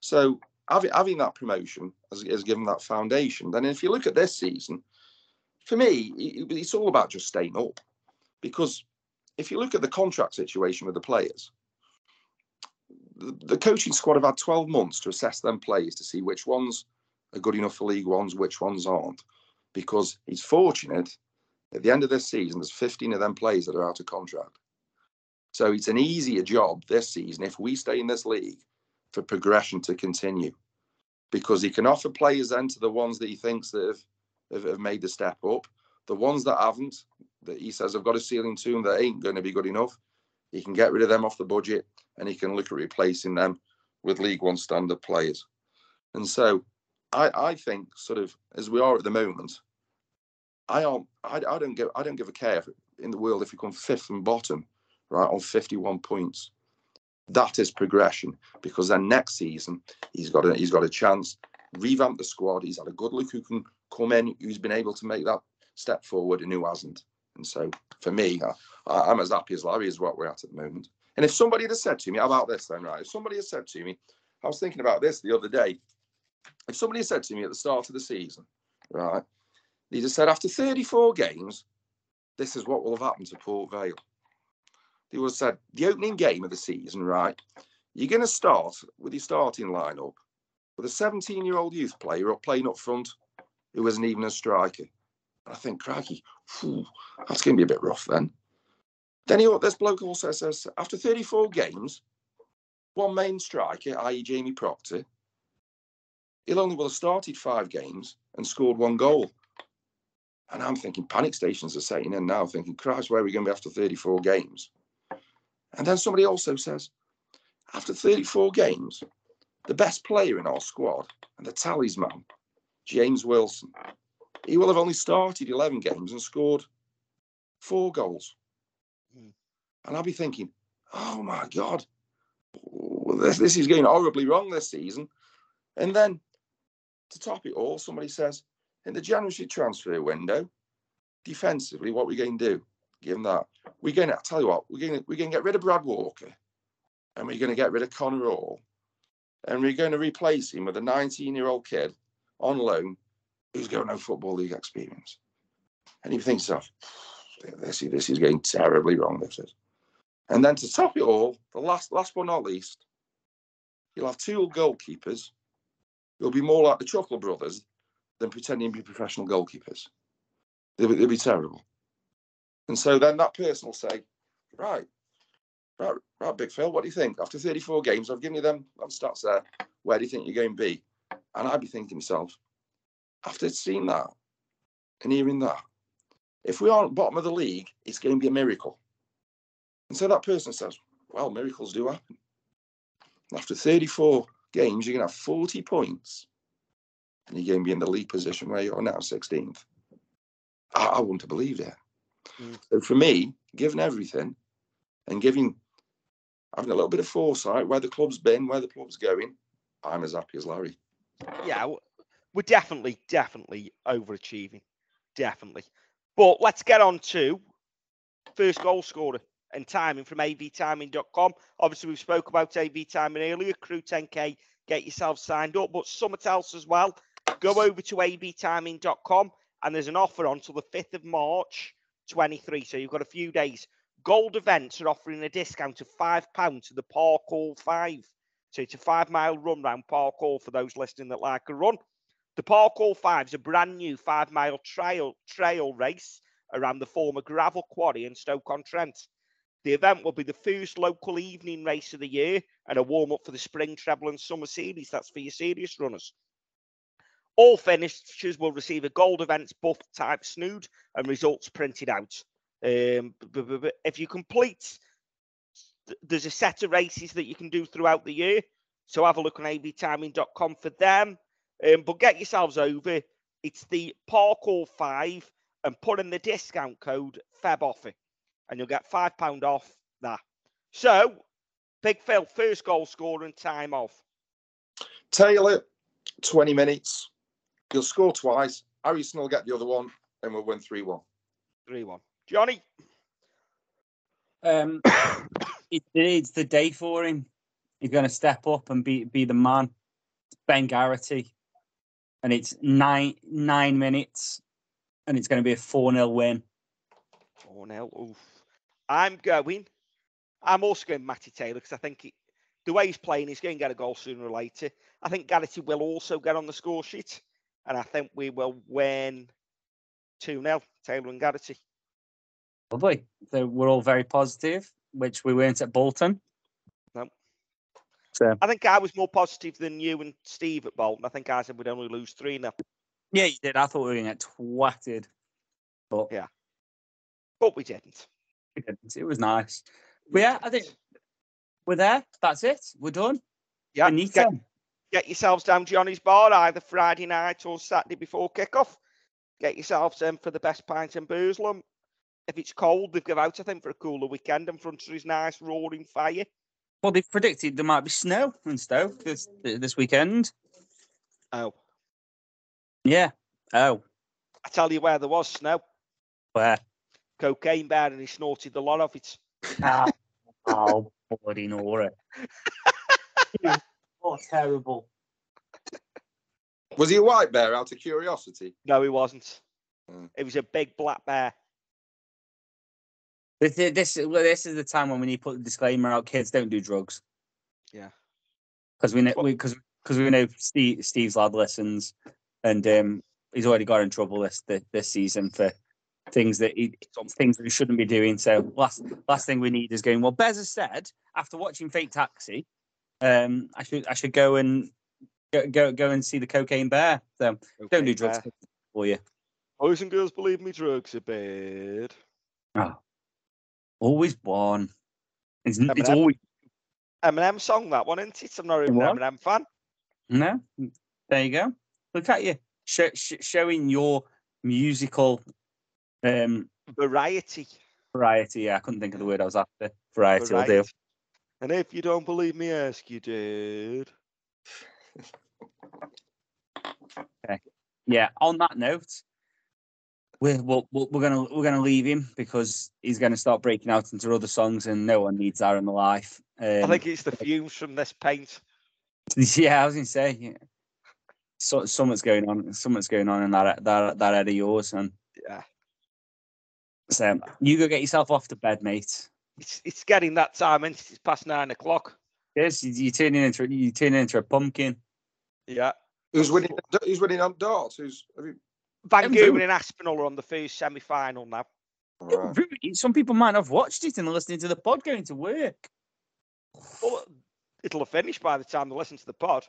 So having, having that promotion has, has given that foundation. Then if you look at this season, for me, it- it's all about just staying up. Because if you look at the contract situation with the players, the, the coaching squad have had 12 months to assess them players to see which ones are good enough for League Ones, which ones aren't. Because it's fortunate at the end of this season, there's 15 of them players that are out of contract. So it's an easier job this season if we stay in this league for progression to continue. Because he can offer players then to the ones that he thinks that have, have, made the step up. The ones that haven't, that he says have got a ceiling to them that ain't going to be good enough, he can get rid of them off the budget and he can look at replacing them with League One standard players. And so I, I think sort of as we are at the moment, I don't I, I don't give I don't give a care in the world if you come fifth and bottom, right, on 51 points. That is progression because then next season he's got a he's got a chance, revamp the squad. He's had a good look who can come in, who's been able to make that step forward and who hasn't. And so for me, I, I'm as happy as Larry is what we're at at the moment. And if somebody had said to me, how about this then, right? If somebody had said to me, I was thinking about this the other day. If somebody had said to me at the start of the season, right, they just said after 34 games, this is what will have happened to Port Vale. They have said the opening game of the season, right? You're going to start with your starting lineup with a 17 year old youth player up playing up front who isn't even a striker. I think, crikey, phew, that's going to be a bit rough then. Then he, this bloke also says after 34 games, one main striker, i.e., Jamie Proctor, he'll only will have started five games and scored one goal. And I'm thinking panic stations are setting in now, thinking, Christ, where are we going to be after 34 games? And then somebody also says, after 34 games, the best player in our squad and the talisman, James Wilson, he will have only started 11 games and scored four goals. Hmm. And I'll be thinking, oh my God, this, this is going horribly wrong this season. And then to top it all, somebody says, in the January transfer window, defensively, what are we going to do? Give them that. We're going to, tell you what, we're going to, we're going to get rid of Brad Walker and we're going to get rid of Connor Hall and we're going to replace him with a 19 year old kid on loan who's got no football league experience. And you think to yourself, this, this is going terribly wrong, this is. And then to top it all, the last last but not least, you'll have two goalkeepers. You'll be more like the Chuckle brothers than pretending to be professional goalkeepers. They'll be, they'll be terrible. And so then that person will say, right, right, right, Big Phil, what do you think? After 34 games, I've given you them, them stats there. Where do you think you're going to be? And I'd be thinking to myself, after seeing that and hearing that, if we aren't bottom of the league, it's going to be a miracle. And so that person says, well, miracles do happen. After 34 games, you're going to have 40 points and you're going to be in the league position where you are now, 16th. I, I wouldn't have believed it. Mm. So for me, given everything and giving, having a little bit of foresight where the club's been, where the club's going, I'm as happy as Larry. Yeah, we're definitely, definitely overachieving. Definitely. But let's get on to first goal scorer and timing from avtiming.com. Obviously, we spoke about AV timing earlier. Crewe 10K, get yourself signed up. But something else as well, go over to avtiming.com and there's an offer on till the 5th of March 23. So you've got a few days. Gold events are offering a discount of £5 to the Park Hall 5. So it's a five mile run round Park Hall for those listening that like a run. The Park Hall 5 is a brand new five mile trail trail race around the former gravel quarry in Stoke on Trent. The event will be the first local evening race of the year and a warm up for the spring treble and summer series. That's for your serious runners. All finishers will receive a gold events buff type snood and results printed out. Um, if you complete, th- there's a set of races that you can do throughout the year. So have a look on avtiming.com for them. Um, but get yourselves over. It's the Park Hall 5 and put in the discount code FEBOFFER and you'll get £5 off that. So, Big Phil, first goal scorer and time off. Taylor, 20 minutes. He'll score twice. Harrison will get the other one, and we'll win 3 1. 3 1. Johnny, Um, it, it's the day for him. He's going to step up and be be the man. It's Ben Garrity, and it's nine nine minutes, and it's going to be a four 0 win. 4 0. Oof. I'm going. I'm also going Matty Taylor because I think he, the way he's playing, he's going to get a goal sooner or later. I think Garrity will also get on the score sheet, and I think we will win 2 0. Taylor and Garrity. Lovely. So we're all very positive, which we weren't at Bolton. No. So I think I was more positive than you and Steve at Bolton. I think I said we'd only lose 3 0. yeah, you did. I thought we were going to get twatted, but Yeah. But we didn't. we didn't. it was nice. But yeah, I think we're there. That's it. We're done. Yeah. Benito. Get, get yourselves down Johnny's Bar either Friday night or Saturday before kick-off. Get yourselves in for the best pint in Burslem. If it's cold, they've give out, I think, for a cooler weekend in front of his nice roaring fire. Well, they've predicted there might be snow in Stoke this this weekend. Oh, Yeah. Oh, I tell you where there was snow. where? Cocaine bear and he snorted a lot of it. Ah. oh, Bloody Nora. oh, terrible. Was he a white bear out of curiosity? No, he wasn't. Mm. It was a big black bear. This, is- this, is- well, this is the time when we need to put the disclaimer out: kids don't do drugs. Yeah. Because we know Well- we because because we know Steve, Steve's lad listens, and um, he's already got in trouble this this, this season for things that he things that he shouldn't be doing. So last last thing we need is going. Well, Bez has said after watching Fake Taxi, um, I should I should go and go go, go and see the Cocaine Bear. So don't do drugs bear. for you. Boys and girls believe me, drugs are bad. Oh, always one. It's, it's Eminem. always Eminem song, that one, isn't it? I'm not even an. Eminem fan. No, there you go. Look at you sh- sh- showing your musical um, Variety. variety. Yeah, I couldn't think of the word I was after. Variety will do. And if you don't believe me, ask you did. Yeah. On that note, we're we're, we're we're gonna we're gonna leave him because he's gonna start breaking out into other songs, and no one needs that in the life. Um, I think it's the fumes from this paint. Yeah, I was gonna say. Yeah. So, something's going on. Something's going on in that that that head of yours, and Yeah. so you go get yourself off to bed, mate. It's it's getting that time, and it's past nine o'clock. Yes, you, you turning into you turning into a pumpkin. Yeah. Who's winning? Who's winning on darts? Who's? Have you, Van Them Gooven two. and Aspinall are on the first semi final now. Right. Some people might have watched it and are listening to the pod going to work. Well, it'll have finished by the time they listen to the pod.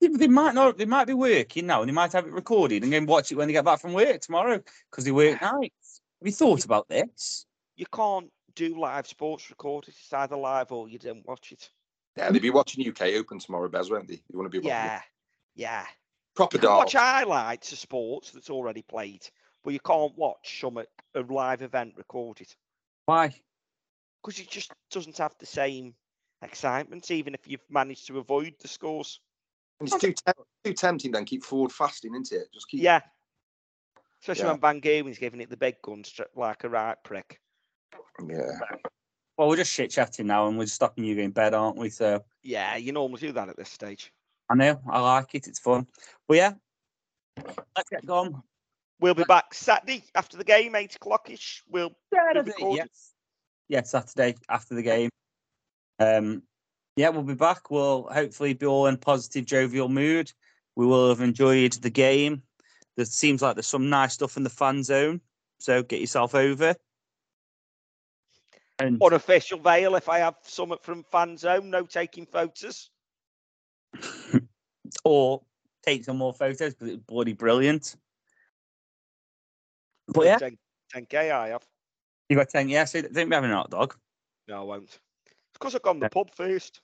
They, they might not. They might be working now, and they might have it recorded and go and watch it when they get back from work tomorrow because they work nights. Have you thought about this? You can't do live sports recorded. It's either live or you don't watch it. Yeah, they'll be watching UK Open tomorrow, Bez, won't they? You want to be watching Yeah. Yeah. proper can watch highlights of sports that's already played, but you can't watch some a live event recorded Why? because it just doesn't have the same excitement, even if you've managed to avoid the scores. And it's too, too tempting. Then keep forward fasting, isn't it? Just keep. Yeah. Especially Yeah. when Van Gerwen's giving it the big gun, like a right prick. Yeah. Well, we're just shit chatting now, and we're stopping you going bed, aren't we? So Yeah, you normally do that at this stage. I know I like it. It's fun. But yeah, let's get going. We'll be back Saturday after the game, eight o'clock ish. We'll Saturday, recorded. yes. Yeah, Saturday after the game. Um, yeah, we'll be back. We'll hopefully be all in positive, jovial mood. We will have enjoyed the game. There seems like there's some nice stuff in the fan zone, so get yourself over. And unofficial Vale if I have something from fan zone, no taking photos. or take some more photos because it's bloody brilliant. But yeah, 10, 10k I have. you got ten. Yeah, so think we're having a hot dog. No, I won't. It's because I've gone to the pub first.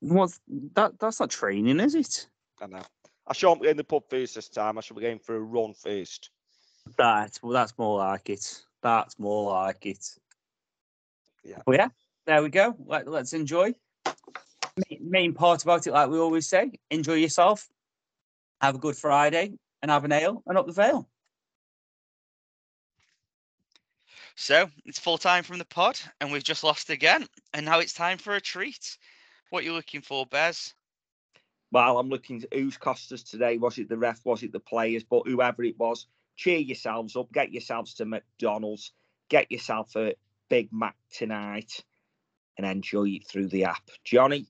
What's that? That's not training, is it? I know. I shan't be in the pub first this time. I shall be going for a run first. That well, that's more like it. That's more like it. Yeah. But yeah, there we go. Let, let's enjoy. Main, main part about it, like we always say, enjoy yourself. Have a good Friday and have an ale and up the Vale. So it's full time from the pod, and we've just lost again. And now it's time for a treat. What you looking for, Bez? Well, I'm looking at who's cost us today. Was it the ref? Was it the players? But whoever it was, cheer yourselves up. Get yourselves to McDonald's. Get yourself a Big Mac tonight and enjoy it through the app. Johnny,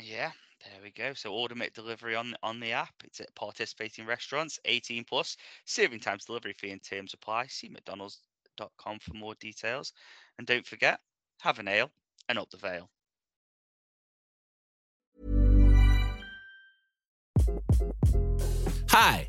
Yeah, there we go. So order make delivery on on the app. It's at participating restaurants, 18 plus. Serving times, delivery fee, and terms apply. See McDonald's.com for more details. And don't forget, have an ale and up the Vale. Hi,